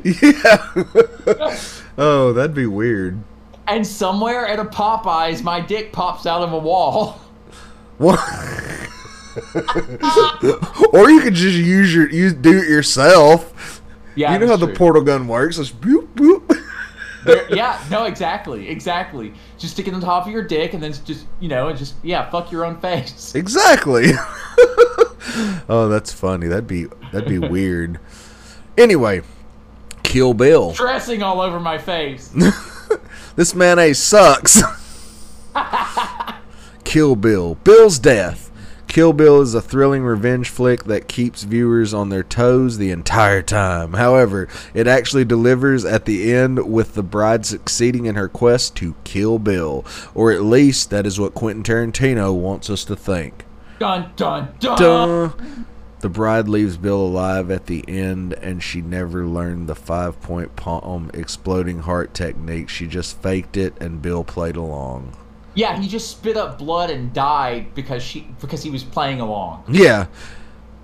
Speaker 1: yeah. oh, that'd be weird.
Speaker 2: And somewhere at a Popeyes, my dick pops out of a wall.
Speaker 1: What? or you could just use your you do it yourself.
Speaker 2: Yeah,
Speaker 1: you know how
Speaker 2: that's
Speaker 1: the portal gun works. It's boop boop.
Speaker 2: Yeah, no, exactly, exactly. Just stick it on top of your dick, and then just you know, and just yeah, fuck your own face.
Speaker 1: Exactly. oh, that's funny. That'd be that'd be weird. Anyway, Kill Bill.
Speaker 2: Dressing all over my face.
Speaker 1: This mayonnaise sucks. Kill Bill. Bill's death. Kill Bill is a thrilling revenge flick that keeps viewers on their toes the entire time. However, it actually delivers at the end with the bride succeeding in her quest to kill Bill. Or at least that is what Quentin Tarantino wants us to think.
Speaker 2: Dun dun dun.
Speaker 1: Duh. The bride leaves Bill alive at the end, and she never learned the five point palm exploding heart technique. She just faked it, and Bill played along.
Speaker 2: Yeah, he just spit up blood and died because she because he was playing along.
Speaker 1: Yeah.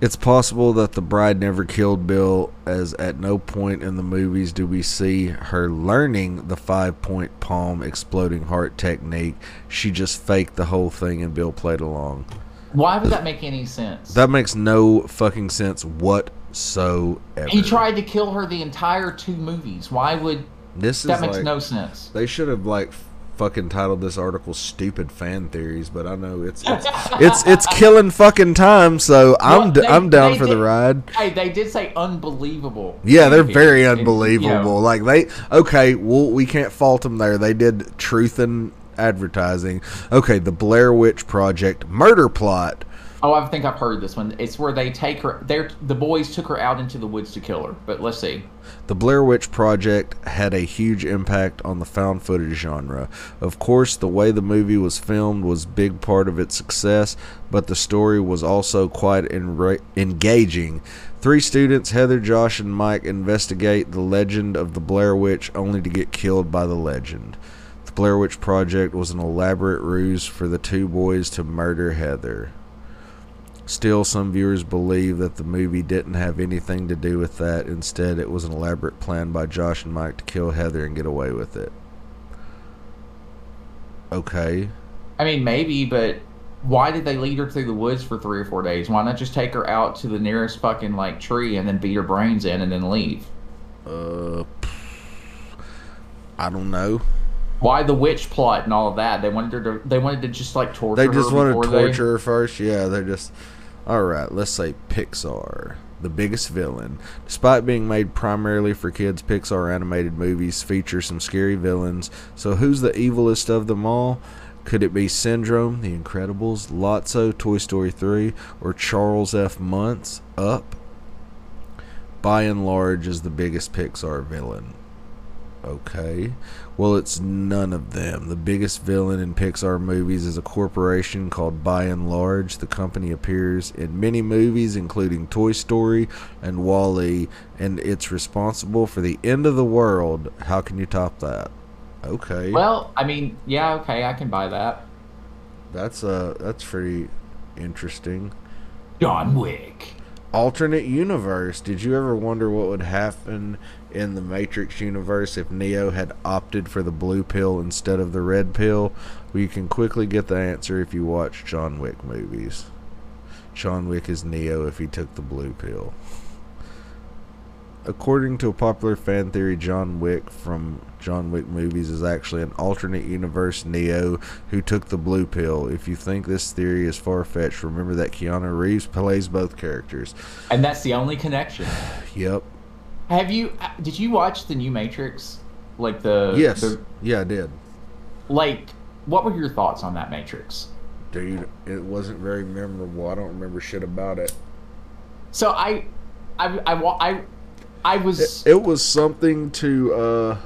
Speaker 1: It's possible that the bride never killed Bill, as at no point in the movies do we see her learning the five point palm exploding heart technique. She just faked the whole thing, and Bill played along.
Speaker 2: Why would that make any sense?
Speaker 1: That makes no fucking sense whatsoever.
Speaker 2: he tried to kill her the entire two movies. Why would
Speaker 1: This is
Speaker 2: that makes
Speaker 1: like,
Speaker 2: no sense?
Speaker 1: They should have like fucking titled this article "Stupid Fan Theories," but I know it's it's it's, it's killing fucking time. So I'm I'm down for the ride.
Speaker 2: Hey, they did say unbelievable.
Speaker 1: Yeah, they're very
Speaker 2: And, you know,
Speaker 1: unbelievable. Like they okay, well we can't fault them there. They did truth in advertising. Okay, the Blair Witch Project murder plot.
Speaker 2: Oh, I think I've heard this one. It's where they take her. They're the boys took her out into the woods to kill her. But let's see.
Speaker 1: The Blair Witch Project had a huge impact on the found footage genre. Of course, the way the movie was filmed was big part of its success, but the story was also quite enra- engaging. Three students, Heather, Josh, and Mike, investigate the legend of the Blair Witch only to get killed by the legend. The Blair Witch Project was an elaborate ruse for the two boys to murder Heather. Still, some viewers believe that the movie didn't have anything to do with that. Instead, it was an elaborate plan by Josh and Mike to kill Heather and get away with it. Okay.
Speaker 2: I mean, maybe, but why did they lead her through the woods for three or four days? Why not just take her out to the nearest fucking like tree and then beat her brains in and then leave?
Speaker 1: Uh, I don't know.
Speaker 2: Why the witch plot and all of that? They wanted to. They wanted to just like torture.
Speaker 1: They just
Speaker 2: her
Speaker 1: want to
Speaker 2: before they-
Speaker 1: torture her first. Yeah, they're just. All right, let's say Pixar, the biggest villain. Despite being made primarily for kids, Pixar animated movies feature some scary villains. So, who's the evilest of them all? Could it be Syndrome, The Incredibles, Lotso, Toy Story 3, or Charles F. Muntz, Up? Buy n Large, is the biggest Pixar villain. Okay. Well, it's none of them. The biggest villain in Pixar movies is a corporation called Buy n Large. The company appears in many movies, including Toy Story and Wall-E, and it's responsible for the end of the world. How can you top that? Okay.
Speaker 2: Well, I mean, yeah, okay, I can buy that.
Speaker 1: that's uh that's pretty interesting.
Speaker 2: John Wick.
Speaker 1: alternate universe. Did you ever wonder what would happen in the Matrix universe if Neo had opted for the blue pill instead of the red pill? Well, you can quickly get the answer if you watch John Wick movies. John Wick is Neo if he took the blue pill. According to a popular fan theory, John Wick from John Wick movies is actually an alternate universe Neo who took the blue pill. If you think this theory is far fetched, remember that Keanu Reeves plays both characters.
Speaker 2: And that's the only connection.
Speaker 1: Yep.
Speaker 2: Have you? uh, Did you watch the new Matrix? Like the
Speaker 1: Yes.
Speaker 2: the-
Speaker 1: Yeah, I did.
Speaker 2: like, what were your thoughts on that Matrix?
Speaker 1: Dude, it wasn't very memorable. I don't remember shit about it.
Speaker 2: So I, I, I, I, I was.
Speaker 1: It, it was something to uh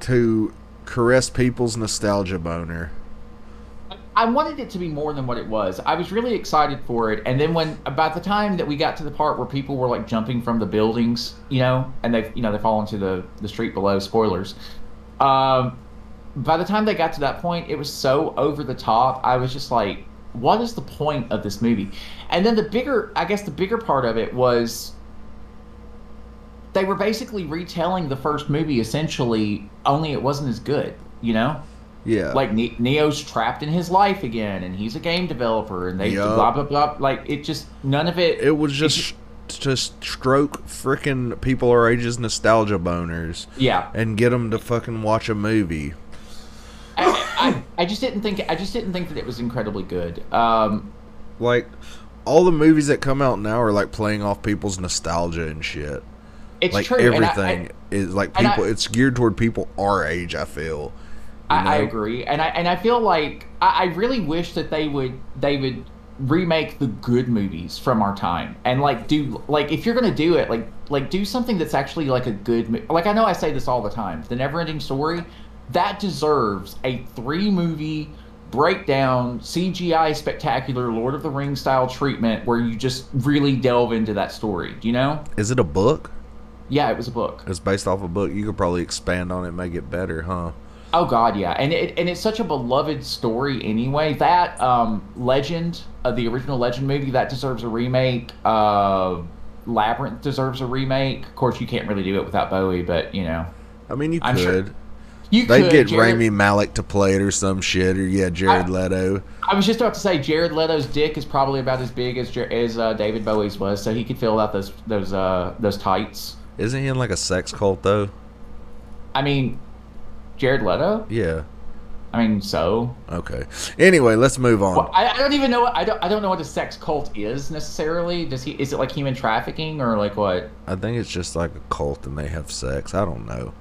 Speaker 1: to caress people's nostalgia boner.
Speaker 2: I wanted it to be more than what it was. I was really excited for it, and then when about the time that we got to the part where people were like jumping from the buildings, you know, and they you know they fall into the the street below. Spoilers. Um, by the time they got to that point, it was so over the top. I was just like, what is the point of this movie? And then the bigger, I guess, the bigger part of it was they were basically retelling the first movie essentially, only it wasn't as good. You know.
Speaker 1: Yeah.
Speaker 2: Like ne- Neo's trapped in his life again, and he's a game developer, and they
Speaker 1: Yup.
Speaker 2: blah blah blah. Like it just none of it.
Speaker 1: it was
Speaker 2: it
Speaker 1: just to stroke freaking people our age's nostalgia boners
Speaker 2: yeah.
Speaker 1: and get them to fucking watch a movie.
Speaker 2: I, I I just didn't think I just didn't think that it was incredibly good. Um,
Speaker 1: Like all the movies that come out now are like playing off people's nostalgia and shit.
Speaker 2: it's
Speaker 1: like
Speaker 2: true. and I-
Speaker 1: everything is like
Speaker 2: I-
Speaker 1: people. it's geared toward people our age. I feel.
Speaker 2: I, I, agree, and I and I feel like I, I really wish that they would they would remake the good movies from our time and like do like if you're gonna do it like like do something that's actually like a good mo- like I know I say this all the time the Neverending Story that deserves a three movie breakdown CGI spectacular Lord of the Rings style treatment where you just really delve into that story. Do you know?
Speaker 1: Is it a book?
Speaker 2: Yeah, it was a book.
Speaker 1: It's based off a book. You could probably expand on it, make it better, huh?
Speaker 2: Oh God, yeah, and it and it's such a beloved story anyway. That um, Legend, uh, the original Legend movie, that deserves a remake. Uh, Labyrinth deserves a remake. Of course, you can't really do it without Bowie, but you know,
Speaker 1: I mean, you
Speaker 2: I'm sure-
Speaker 1: could.
Speaker 2: you
Speaker 1: They
Speaker 2: could.
Speaker 1: get
Speaker 2: Jared-
Speaker 1: Rami Malek to play it or some shit, or yeah, Jared
Speaker 2: I-
Speaker 1: Leto.
Speaker 2: I was just about to say Jared Leto's dick is probably about as big as as uh, David Bowie's was, so he could fill out those those uh, those tights.
Speaker 1: Isn't he in like a sex cult though?
Speaker 2: I mean, Jared Leto.
Speaker 1: Yeah.
Speaker 2: I mean, so
Speaker 1: Okay. Anyway, let's move on.
Speaker 2: Well, I, I don't even know what I don't I don't know what a sex cult is necessarily. Does he is it like human trafficking or like what?
Speaker 1: I think it's just like a cult and they have sex. I don't know.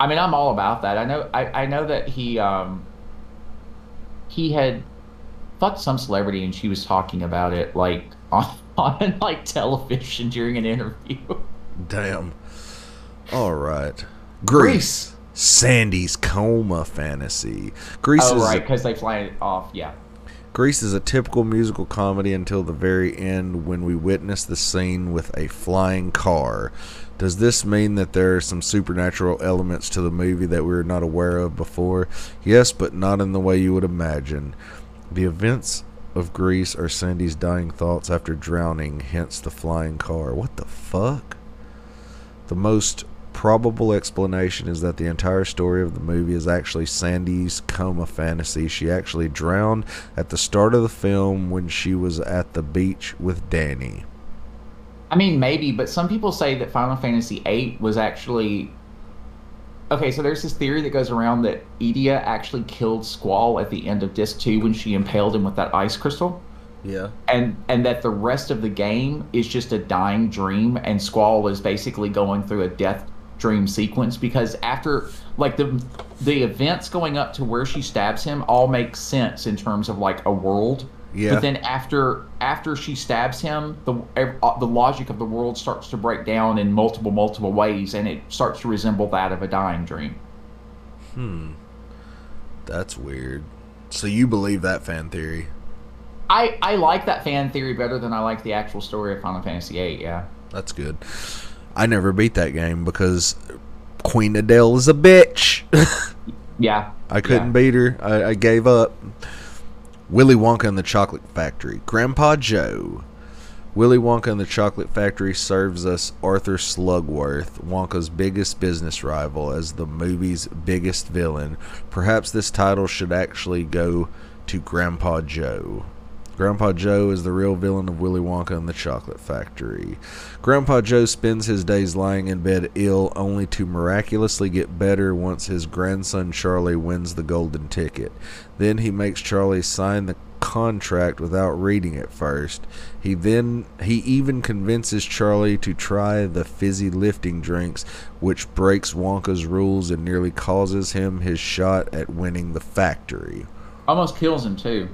Speaker 2: I mean, I'm all about that. I know I, I know that he um he had fucked some celebrity and she was talking about it like on on like television during an interview.
Speaker 1: Damn. All right. Grease. Sandy's coma fantasy. Grease
Speaker 2: Oh
Speaker 1: is
Speaker 2: right, because they fly it off. Yeah.
Speaker 1: Grease is a typical musical comedy until the very end when we witness the scene with a flying car. Does this mean that there are some supernatural elements to the movie that we were not aware of before? Yes, but not in the way you would imagine. The events of Grease are Sandy's dying thoughts after drowning, hence the flying car. What the fuck? The most probable explanation is that the entire story of the movie is actually Sandy's coma fantasy. She actually drowned at the start of the film when she was at the beach with Danny.
Speaker 2: I mean, maybe, but some people say that Final Fantasy VIII was actually. Okay, so there's this theory that goes around that Edea actually killed Squall at the end of Disc 2 when she impaled him with that ice crystal.
Speaker 1: Yeah.
Speaker 2: And and that the rest of the game is just a dying dream, and Squall is basically going through a death dream sequence because after like the the events going up to where she stabs him all make sense in terms of like a world.
Speaker 1: Yeah.
Speaker 2: But then after after she stabs him, the uh, the logic of the world starts to break down in multiple multiple ways, and it starts to resemble that of a dying dream.
Speaker 1: Hmm. That's weird. So you believe that fan theory?
Speaker 2: I I like that fan theory better than I like the actual story of Final Fantasy VIII. Yeah.
Speaker 1: That's good. I never beat that game because Queen Adele is a bitch.
Speaker 2: Yeah.
Speaker 1: I couldn't
Speaker 2: Yeah.
Speaker 1: beat her. I, I gave up. Willy Wonka and the Chocolate Factory. Grandpa Joe. Willy Wonka and the Chocolate Factory serves us Arthur Slugworth, Wonka's biggest business rival, as the movie's biggest villain. Perhaps this title should actually go to Grandpa Joe. Grandpa Joe is the real villain of Willy Wonka and the Chocolate Factory. Grandpa Joe spends his days lying in bed ill, only to miraculously get better once his grandson Charlie wins the golden ticket. Then he makes Charlie sign the contract without reading it first. He then he even convinces Charlie to try the fizzy lifting drinks, which breaks Wonka's rules and nearly causes him his shot at winning the factory.
Speaker 2: Almost kills him too.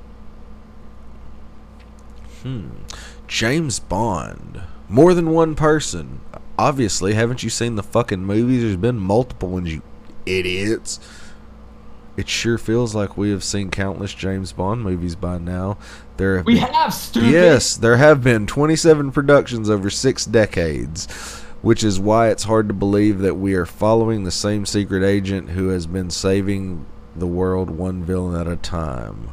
Speaker 1: James Bond. More than one person. Obviously, haven't you seen the fucking movies? There's been multiple ones, you idiots. It sure feels like we have seen countless James Bond movies by now. There have
Speaker 2: We
Speaker 1: been-
Speaker 2: have stupid.
Speaker 1: Yes, there have been 27 productions over six decades, which is why it's hard to believe that we are following the same secret agent who has been saving the world one villain at a time.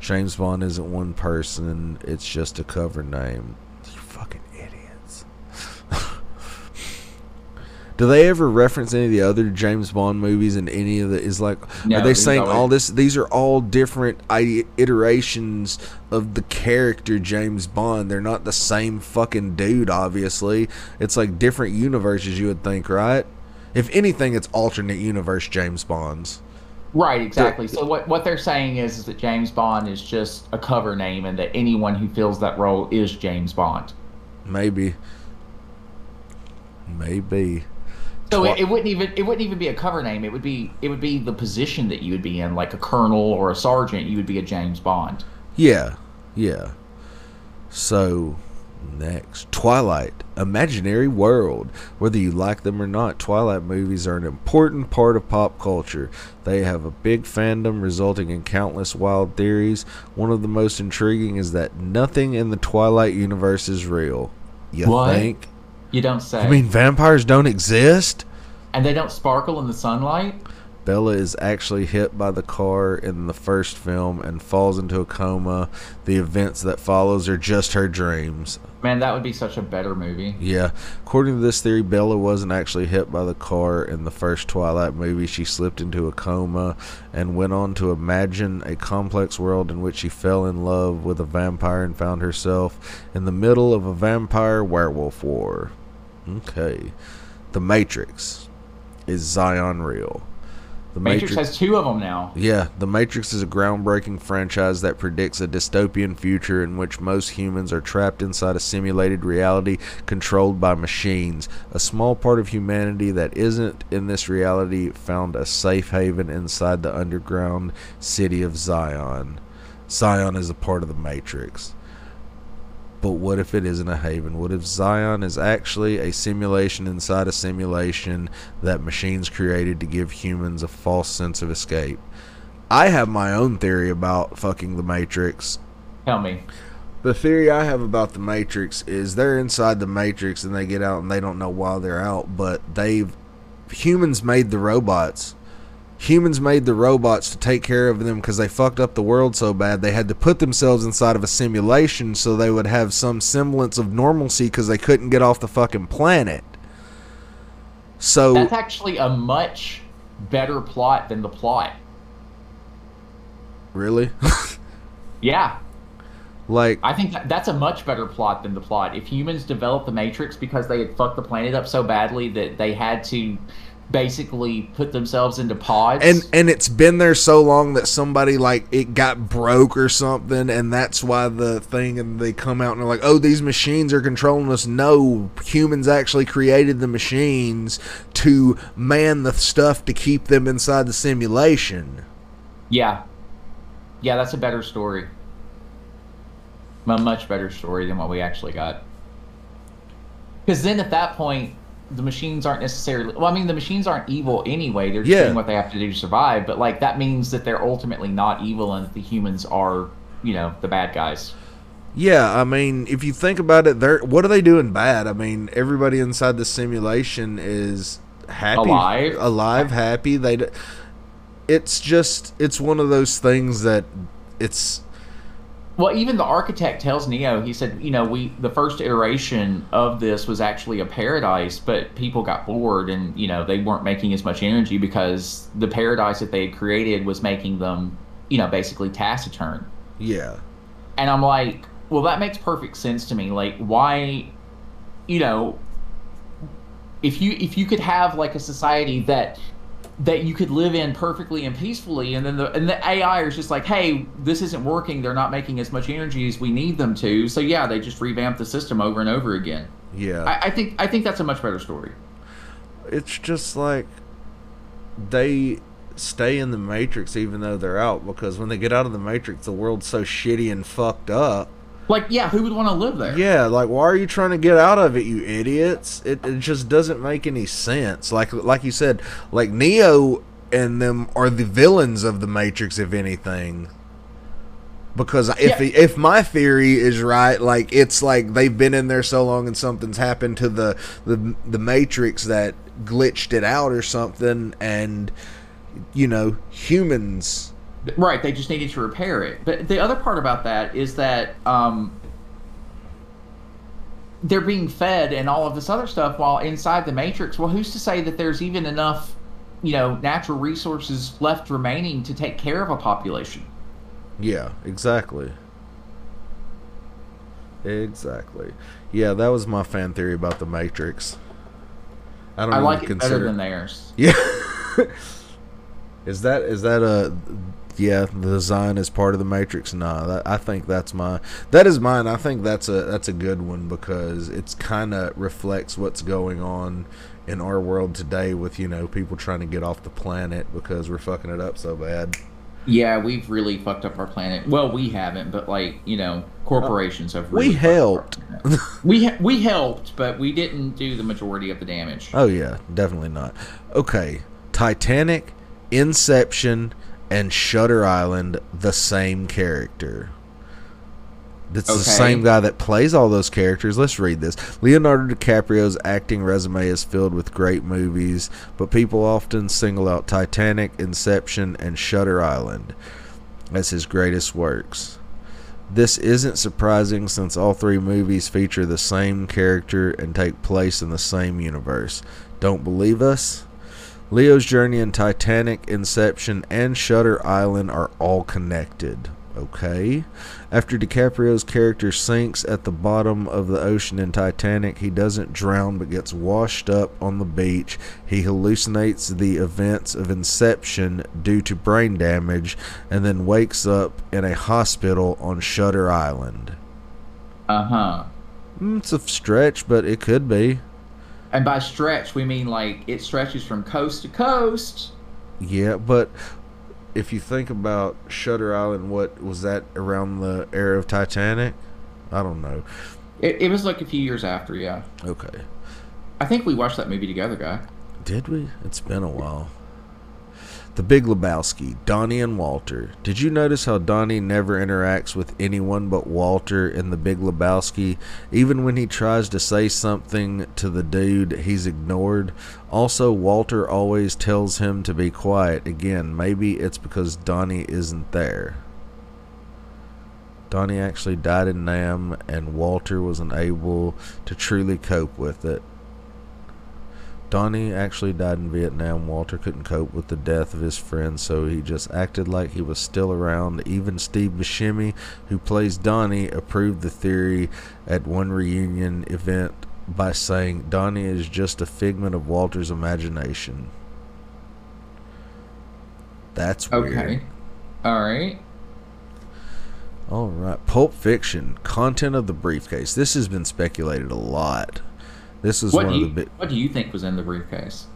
Speaker 1: James Bond isn't one person, it's just a cover name. You fucking idiots. Do they ever reference any of the other James Bond movies in any of the? Is like,
Speaker 2: No,
Speaker 1: are they saying
Speaker 2: always-
Speaker 1: all this? These are all different iterations of the character James Bond. They're not the same fucking dude. Obviously, it's like different universes. You would think, right? If anything, it's alternate universe James Bonds.
Speaker 2: Right, exactly. So what what they're saying is, is that James Bond is just a cover name, and that anyone who fills that role is James Bond.
Speaker 1: Maybe. Maybe.
Speaker 2: So it, it wouldn't even it wouldn't even be a cover name. It would be it would be the position that you would be in, like a colonel or a sergeant. You would be a James Bond.
Speaker 1: Yeah, yeah. So, next, Twilight, Imaginary World. Whether you like them or not, Twilight movies are an important part of pop culture. They have a big fandom, resulting in countless wild theories. One of the most intriguing is that nothing in the Twilight universe is real. You
Speaker 2: What?
Speaker 1: think?
Speaker 2: You don't say.
Speaker 1: I mean, vampires don't exist?
Speaker 2: and they don't sparkle in the sunlight.
Speaker 1: Bella is actually hit by the car in the first film and falls into a coma. The events that follows are just her dreams.
Speaker 2: Man, that would be such a better movie.
Speaker 1: Yeah. According to this theory, Bella wasn't actually hit by the car in the first Twilight movie. She slipped into a coma and went on to imagine a complex world in which she fell in love with a vampire and found herself in the middle of a vampire werewolf war. Okay. The Matrix. Is Zion real? The
Speaker 2: Matrix has two of them now.
Speaker 1: yeah, The Matrix is a groundbreaking franchise that predicts a dystopian future in which most humans are trapped inside a simulated reality controlled by machines. A small part of humanity that isn't in this reality found a safe haven inside the underground city of Zion. Zion is a part of the Matrix. But what if it isn't a haven? What if Zion is actually a simulation inside a simulation that machines created to give humans a false sense of escape? I have my own theory about fucking the Matrix.
Speaker 2: Tell me.
Speaker 1: The theory I have about the Matrix is they're inside the Matrix and they get out and they don't know why they're out, but they've humans made the robots. Humans made the robots to take care of them because they fucked up the world so bad they had to put themselves inside of a simulation so they would have some semblance of normalcy because they couldn't get off the fucking planet. So
Speaker 2: That's actually a much better plot than the plot.
Speaker 1: really,
Speaker 2: Yeah,
Speaker 1: like
Speaker 2: I think that, that's a much better plot than the plot. If humans developed the Matrix because they had fucked the planet up so badly that they had to basically put themselves into pods.
Speaker 1: and and it's been there so long that somebody like it got broke or something and that's why the thing and they come out and they're like oh these machines are controlling us no humans actually created the machines to man the stuff to keep them inside the simulation
Speaker 2: yeah, yeah, that's a better story. A much better story than what we actually got. Because then at that point, the machines aren't necessarily. Well, I mean, the machines aren't evil anyway. They're just
Speaker 1: Yeah.
Speaker 2: doing what they have to do to survive. But like that means that they're ultimately not evil, and that the humans are, you know, the bad guys.
Speaker 1: yeah i mean if you think about it they're what are they doing bad i mean everybody inside the simulation is happy
Speaker 2: Alive.
Speaker 1: alive happy they it's just it's one of those things that it's
Speaker 2: Well, even the architect tells Neo, he said, you know, we the first iteration of this was actually a paradise, but people got bored and, you know, they weren't making as much energy because the paradise that they had created was making them, you know, basically taciturn.
Speaker 1: yeah
Speaker 2: And I'm like, well, that makes perfect sense to me. Like, why, you know, if you if you could have like a society that that you could live in perfectly and peacefully, and then the and the AI is just like, hey, this isn't working. They're not making as much energy as we need them to. So yeah, they just revamp the system over and over again.
Speaker 1: yeah
Speaker 2: I, I think I think that's a much better story.
Speaker 1: it's just like they stay in the matrix even though they're out because when they get out of the matrix the world's so shitty and fucked up
Speaker 2: Like, yeah, who would want to live there?
Speaker 1: yeah like why are you trying to get out of it you idiots it, it just doesn't make any sense like like you said like neo and them are the villains of the Matrix, if anything. Because if
Speaker 2: Yeah.
Speaker 1: if my theory is right, like it's like they've been in there so long and something's happened to the the the Matrix that glitched it out or something, and you know humans.
Speaker 2: Right, they just needed to repair it. But the other part about that is that um, they're being fed and all of this other stuff while inside the Matrix. Well, who's to say that there's even enough, you know, natural resources left remaining to take care of a population?
Speaker 1: Yeah, exactly. Exactly. Yeah, that was my fan theory about the Matrix. I don't
Speaker 2: I like it better
Speaker 1: consider-
Speaker 2: than theirs.
Speaker 1: Yeah. is that is that a yeah, the design is part of the Matrix? Nah, that, I think that's my that is mine. I think that's a that's a good one because it's kind of reflects what's going on in our world today with, you know, people trying to get off the planet because we're fucking it up so bad.
Speaker 2: Yeah, we've really fucked up our planet. Well, we haven't, but like you know, corporations have. Really
Speaker 1: We
Speaker 2: fucked up our
Speaker 1: helped.
Speaker 2: we ha- we helped, but we didn't do the majority of the damage.
Speaker 1: Oh yeah, definitely not. Okay, Titanic, Inception, and Shutter Island, the same character. It's the same guy that plays all those characters. Let's read this. Leonardo DiCaprio's acting resume is filled with great movies, but people often single out Titanic, Inception, and Shutter Island as his greatest works. This isn't surprising since all three movies feature the same character and take place in the same universe. Don't believe us? Leo's journey in Titanic, Inception, and Shutter Island are all connected. Okay. After DiCaprio's character sinks at the bottom of the ocean in Titanic, he doesn't drown but gets washed up on the beach. He hallucinates the events of Inception due to brain damage and then wakes up in a hospital on Shutter Island.
Speaker 2: Uh huh.
Speaker 1: Mm, It's a stretch, but it could be.
Speaker 2: And by stretch, we mean like it stretches from coast to coast.
Speaker 1: Yeah, but if you think about Shutter Island, what was that around the era of Titanic? I don't know.
Speaker 2: It, it was like a few years after, yeah.
Speaker 1: Okay.
Speaker 2: I think we watched that movie together, guy.
Speaker 1: Did we? It's been a while. The Big Lebowski, Donnie and Walter. Did you notice how Donnie never interacts with anyone but Walter in The Big Lebowski? Even when he tries to say something to the dude, he's ignored. Also, Walter always tells him to be quiet. Again, maybe it's because Donnie isn't there. Donnie actually died in Nam, and Walter wasn't able to truly cope with it. Donnie actually died in Vietnam. Walter couldn't cope with the death of his friend, so he just acted like he was still around. Even Steve Buscemi, who plays Donnie, approved the theory at one reunion event by saying Donnie is just a figment of Walter's imagination. That's weird.
Speaker 2: Okay. All right.
Speaker 1: All right. Pulp Fiction, content of the briefcase. This has been speculated a lot. This is
Speaker 2: What
Speaker 1: one of
Speaker 2: you,
Speaker 1: the big.
Speaker 2: what do you think was in the briefcase?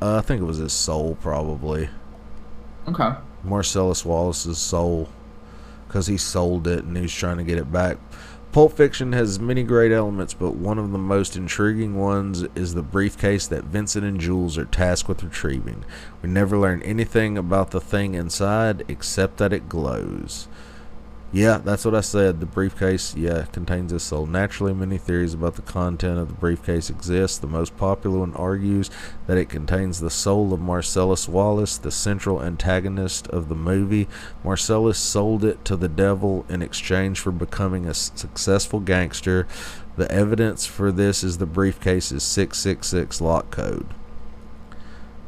Speaker 1: Uh, I think it was his soul, probably.
Speaker 2: Okay.
Speaker 1: Marcellus Wallace's soul because he sold it and he's trying to get it back. Pulp Fiction has many great elements, but one of the most intriguing ones is the briefcase that Vincent and Jules are tasked with retrieving. We never learn anything about the thing inside except that it glows. Yeah, that's what I said. The briefcase, yeah, contains his soul. Naturally, many theories about the content of the briefcase exist. The most popular one argues that it contains the soul of Marcellus Wallace, the central antagonist of the movie. Marcellus sold it to the devil in exchange for becoming a successful gangster. The evidence for this is the briefcase's 666 lock code.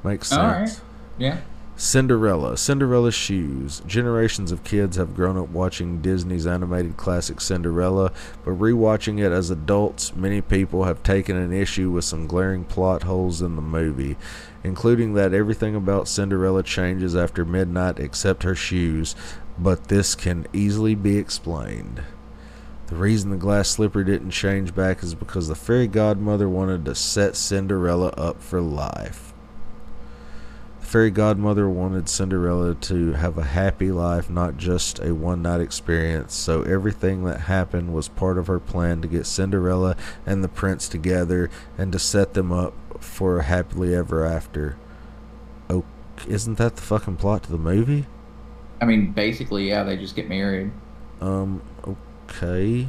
Speaker 1: Makes
Speaker 2: All right.
Speaker 1: sense.
Speaker 2: Yeah.
Speaker 1: Cinderella, Cinderella's shoes. Generations of kids have grown up watching Disney's animated classic Cinderella, but rewatching it as adults, many people have taken an issue with some glaring plot holes in the movie, including that everything about Cinderella changes after midnight except her shoes, but this can easily be explained. The reason the glass slipper didn't change back is because the fairy godmother wanted to set Cinderella up for life. Fairy godmother wanted Cinderella to have a happy life, not just a one night experience, so everything that happened was part of her plan to get Cinderella and the prince together and to set them up for a happily ever after. Oh, isn't that the fucking plot to the movie?
Speaker 2: I mean, basically, yeah, they just get married.
Speaker 1: Um, okay.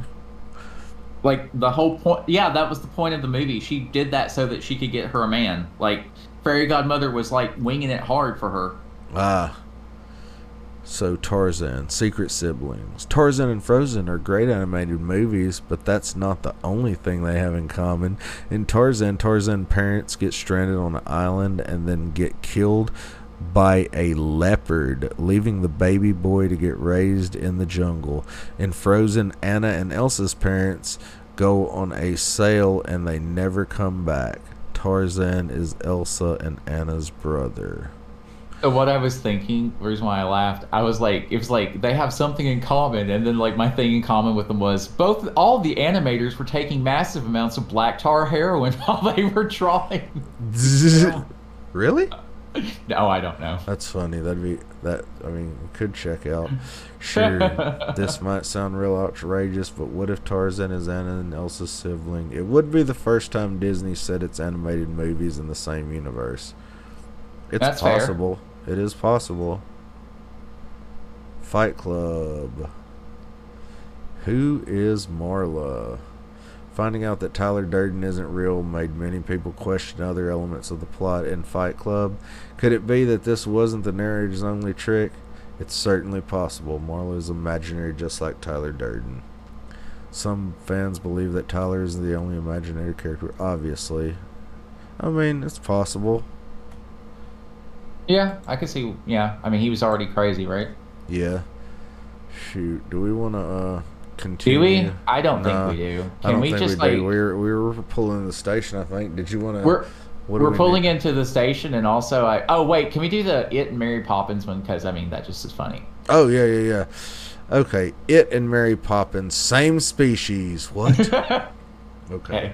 Speaker 2: Like the whole point, yeah, that was the point of the movie. She did that so that she could get her a man. Like fairy godmother was like winging it hard for her.
Speaker 1: Ah. So Tarzan, secret siblings. Tarzan and Frozen are great animated movies, but that's not the only thing they have in common. In Tarzan, Tarzan parents get stranded on an island and then get killed by a leopard, leaving the baby boy to get raised in the jungle. In Frozen, Anna and Elsa's parents go on a sail and they never come back. Tarzan is Elsa and Anna's brother.
Speaker 2: What I was thinking, the reason why I laughed, I was like, it was like they have something in common, and then like my thing in common with them was both all the animators were taking massive amounts of black tar heroin while they were drawing.
Speaker 1: really?
Speaker 2: No, oh, I don't know.
Speaker 1: That's funny. That'd be that. I mean, we could check out. Sure, this might sound real outrageous, but what if Tarzan is Anna and Elsa's sibling? It would be the first time Disney said its animated movies in the same universe. It's
Speaker 2: That's fair.
Speaker 1: possible. It is possible. Fight Club. Who is Marla? Finding out that Tyler Durden isn't real made many people question other elements of the plot in Fight Club. Could it be that this wasn't the narrator's only trick? It's certainly possible. Marla is imaginary just like Tyler Durden. Some fans believe that Tyler is the only imaginary character, obviously. I mean, it's possible.
Speaker 2: Yeah, I could see. Yeah, I mean, he was already crazy, right?
Speaker 1: Yeah. Shoot, do we want to uh continue?
Speaker 2: Do we? I don't
Speaker 1: Nah,
Speaker 2: think we do. Can we just
Speaker 1: we
Speaker 2: like
Speaker 1: do. We were we were pulling the station. I think. Did you want to?
Speaker 2: we're
Speaker 1: what
Speaker 2: we're
Speaker 1: we
Speaker 2: pulling into the station, and also I. Oh wait, can we do the it and Mary Poppins one? Because I mean, that just is funny.
Speaker 1: Oh yeah, yeah, yeah. Okay, it and Mary Poppins, same species. What? okay.
Speaker 2: Okay.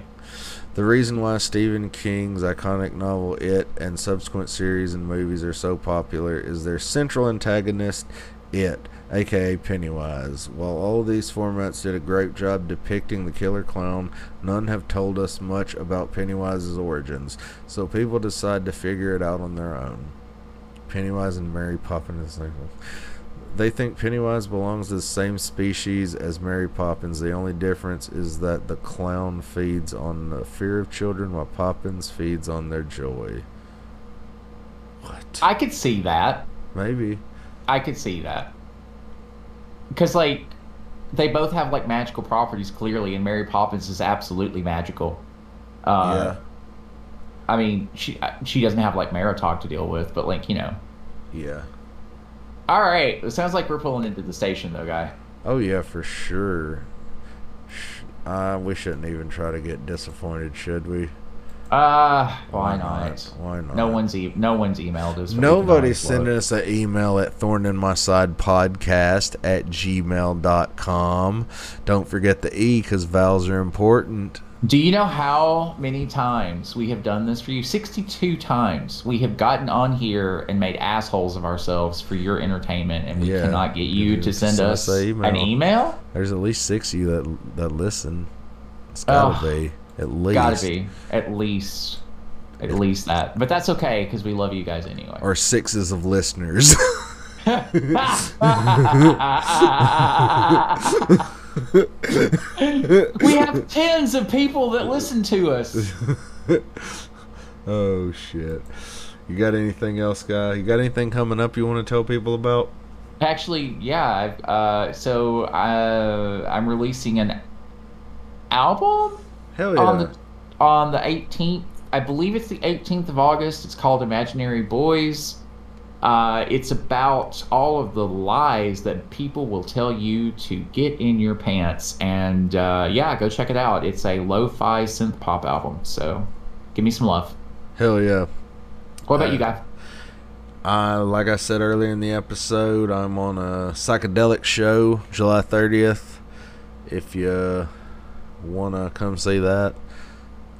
Speaker 1: The reason why Stephen King's iconic novel It and subsequent series and movies are so popular is their central antagonist, It, aka Pennywise. While all these formats did a great job depicting the killer clown, none have told us much about Pennywise's origins, so people decide to figure it out on their own. Pennywise and Mary Poppins. They think Pennywise belongs to the same species as Mary Poppins. The only difference is that the clown feeds on the fear of children while Poppins feeds on their joy. What?
Speaker 2: I could see that.
Speaker 1: Maybe.
Speaker 2: I could see that. Because like, they both have like magical properties clearly, and Mary Poppins is absolutely magical. Uh, I mean, she she doesn't have like Maritalk to deal with, but like you know.
Speaker 1: yeah. Yeah.
Speaker 2: All right, it sounds like we're pulling into the station though, guy.
Speaker 1: Oh, yeah, for sure. Uh, we shouldn't even try to get disappointed, should we?
Speaker 2: Uh, why, not?
Speaker 1: Why not?
Speaker 2: No one's e- no one's emailed us.
Speaker 1: Nobody's sending us an email at thorn in my side podcast at gmail.com. Don't forget the E because vowels are important.
Speaker 2: Do you know how many times we have done this for you? 62 times we have gotten on here and made assholes of ourselves for your entertainment, and we
Speaker 1: Yeah.
Speaker 2: cannot get you to send
Speaker 1: send
Speaker 2: us
Speaker 1: us an email.
Speaker 2: an email.
Speaker 1: There's at least six of you that that listen. It's gotta
Speaker 2: Ugh.
Speaker 1: be at least.
Speaker 2: Gotta be at least, at least that. But that's okay because we love you guys anyway.
Speaker 1: Or sixes of listeners.
Speaker 2: we have tens of people that listen to us.
Speaker 1: oh shit! You got anything else, guy? You got anything coming up you want to tell people about?
Speaker 2: Actually, yeah. Uh, so uh, I'm releasing an album
Speaker 1: Hell yeah!
Speaker 2: on the on the 18th. I believe it's the 18th of August. It's called Imaginary Boys. Uh, it's about all of the lies that people will tell you to get in your pants. And uh, yeah, go check it out. It's a lo-fi synth pop album. So give me some love.
Speaker 1: Hell yeah!
Speaker 2: What about
Speaker 1: Uh,
Speaker 2: you guys?
Speaker 1: Uh, like I said earlier in the episode, I'm on a psychedelic show July 30th. If you want to come see that,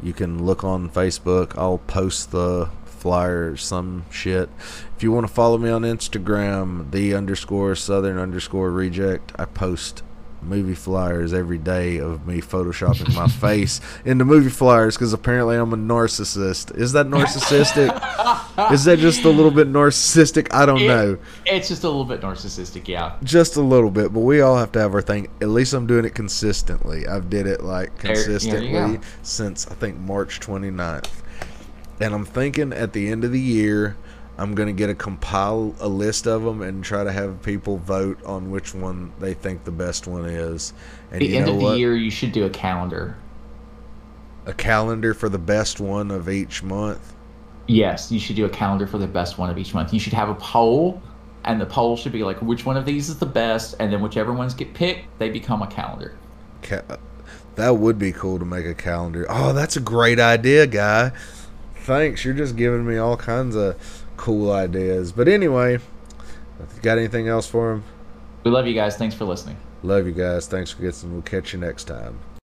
Speaker 1: you can look on Facebook. I'll post the flyer some shit. If you want to follow me on Instagram, the underscore southern underscore reject, I post movie flyers every day of me photoshopping my face into movie flyers because apparently I'm a narcissist. Is that narcissistic? Is that just a little bit narcissistic? I don't
Speaker 2: It-
Speaker 1: know.
Speaker 2: It's just a little bit narcissistic, yeah.
Speaker 1: Just a little bit, but we all have to have our thing. At least I'm doing it consistently. I've did it like
Speaker 2: There- there
Speaker 1: consistently since I think March 29th. And I'm thinking at the end of the year, I'm going to get a compile a list of them and try to have people vote on which one they think the best one is. And
Speaker 2: the
Speaker 1: you
Speaker 2: end of the
Speaker 1: what?
Speaker 2: year, you should do a calendar.
Speaker 1: A calendar for the best one of each month.
Speaker 2: Yes, you should do a calendar for the best one of each month. You should have a poll, and the poll should be like which one of these is the best, and then whichever ones get picked, they become a calendar.
Speaker 1: Ca- that would be cool to make a calendar. Oh, that's a great idea, guy. Thanks. You're just giving me all kinds of cool ideas. But anyway, got anything else for him?
Speaker 2: We love you guys. Thanks for listening.
Speaker 1: Love you guys. Thanks for getting. We'll catch you next time.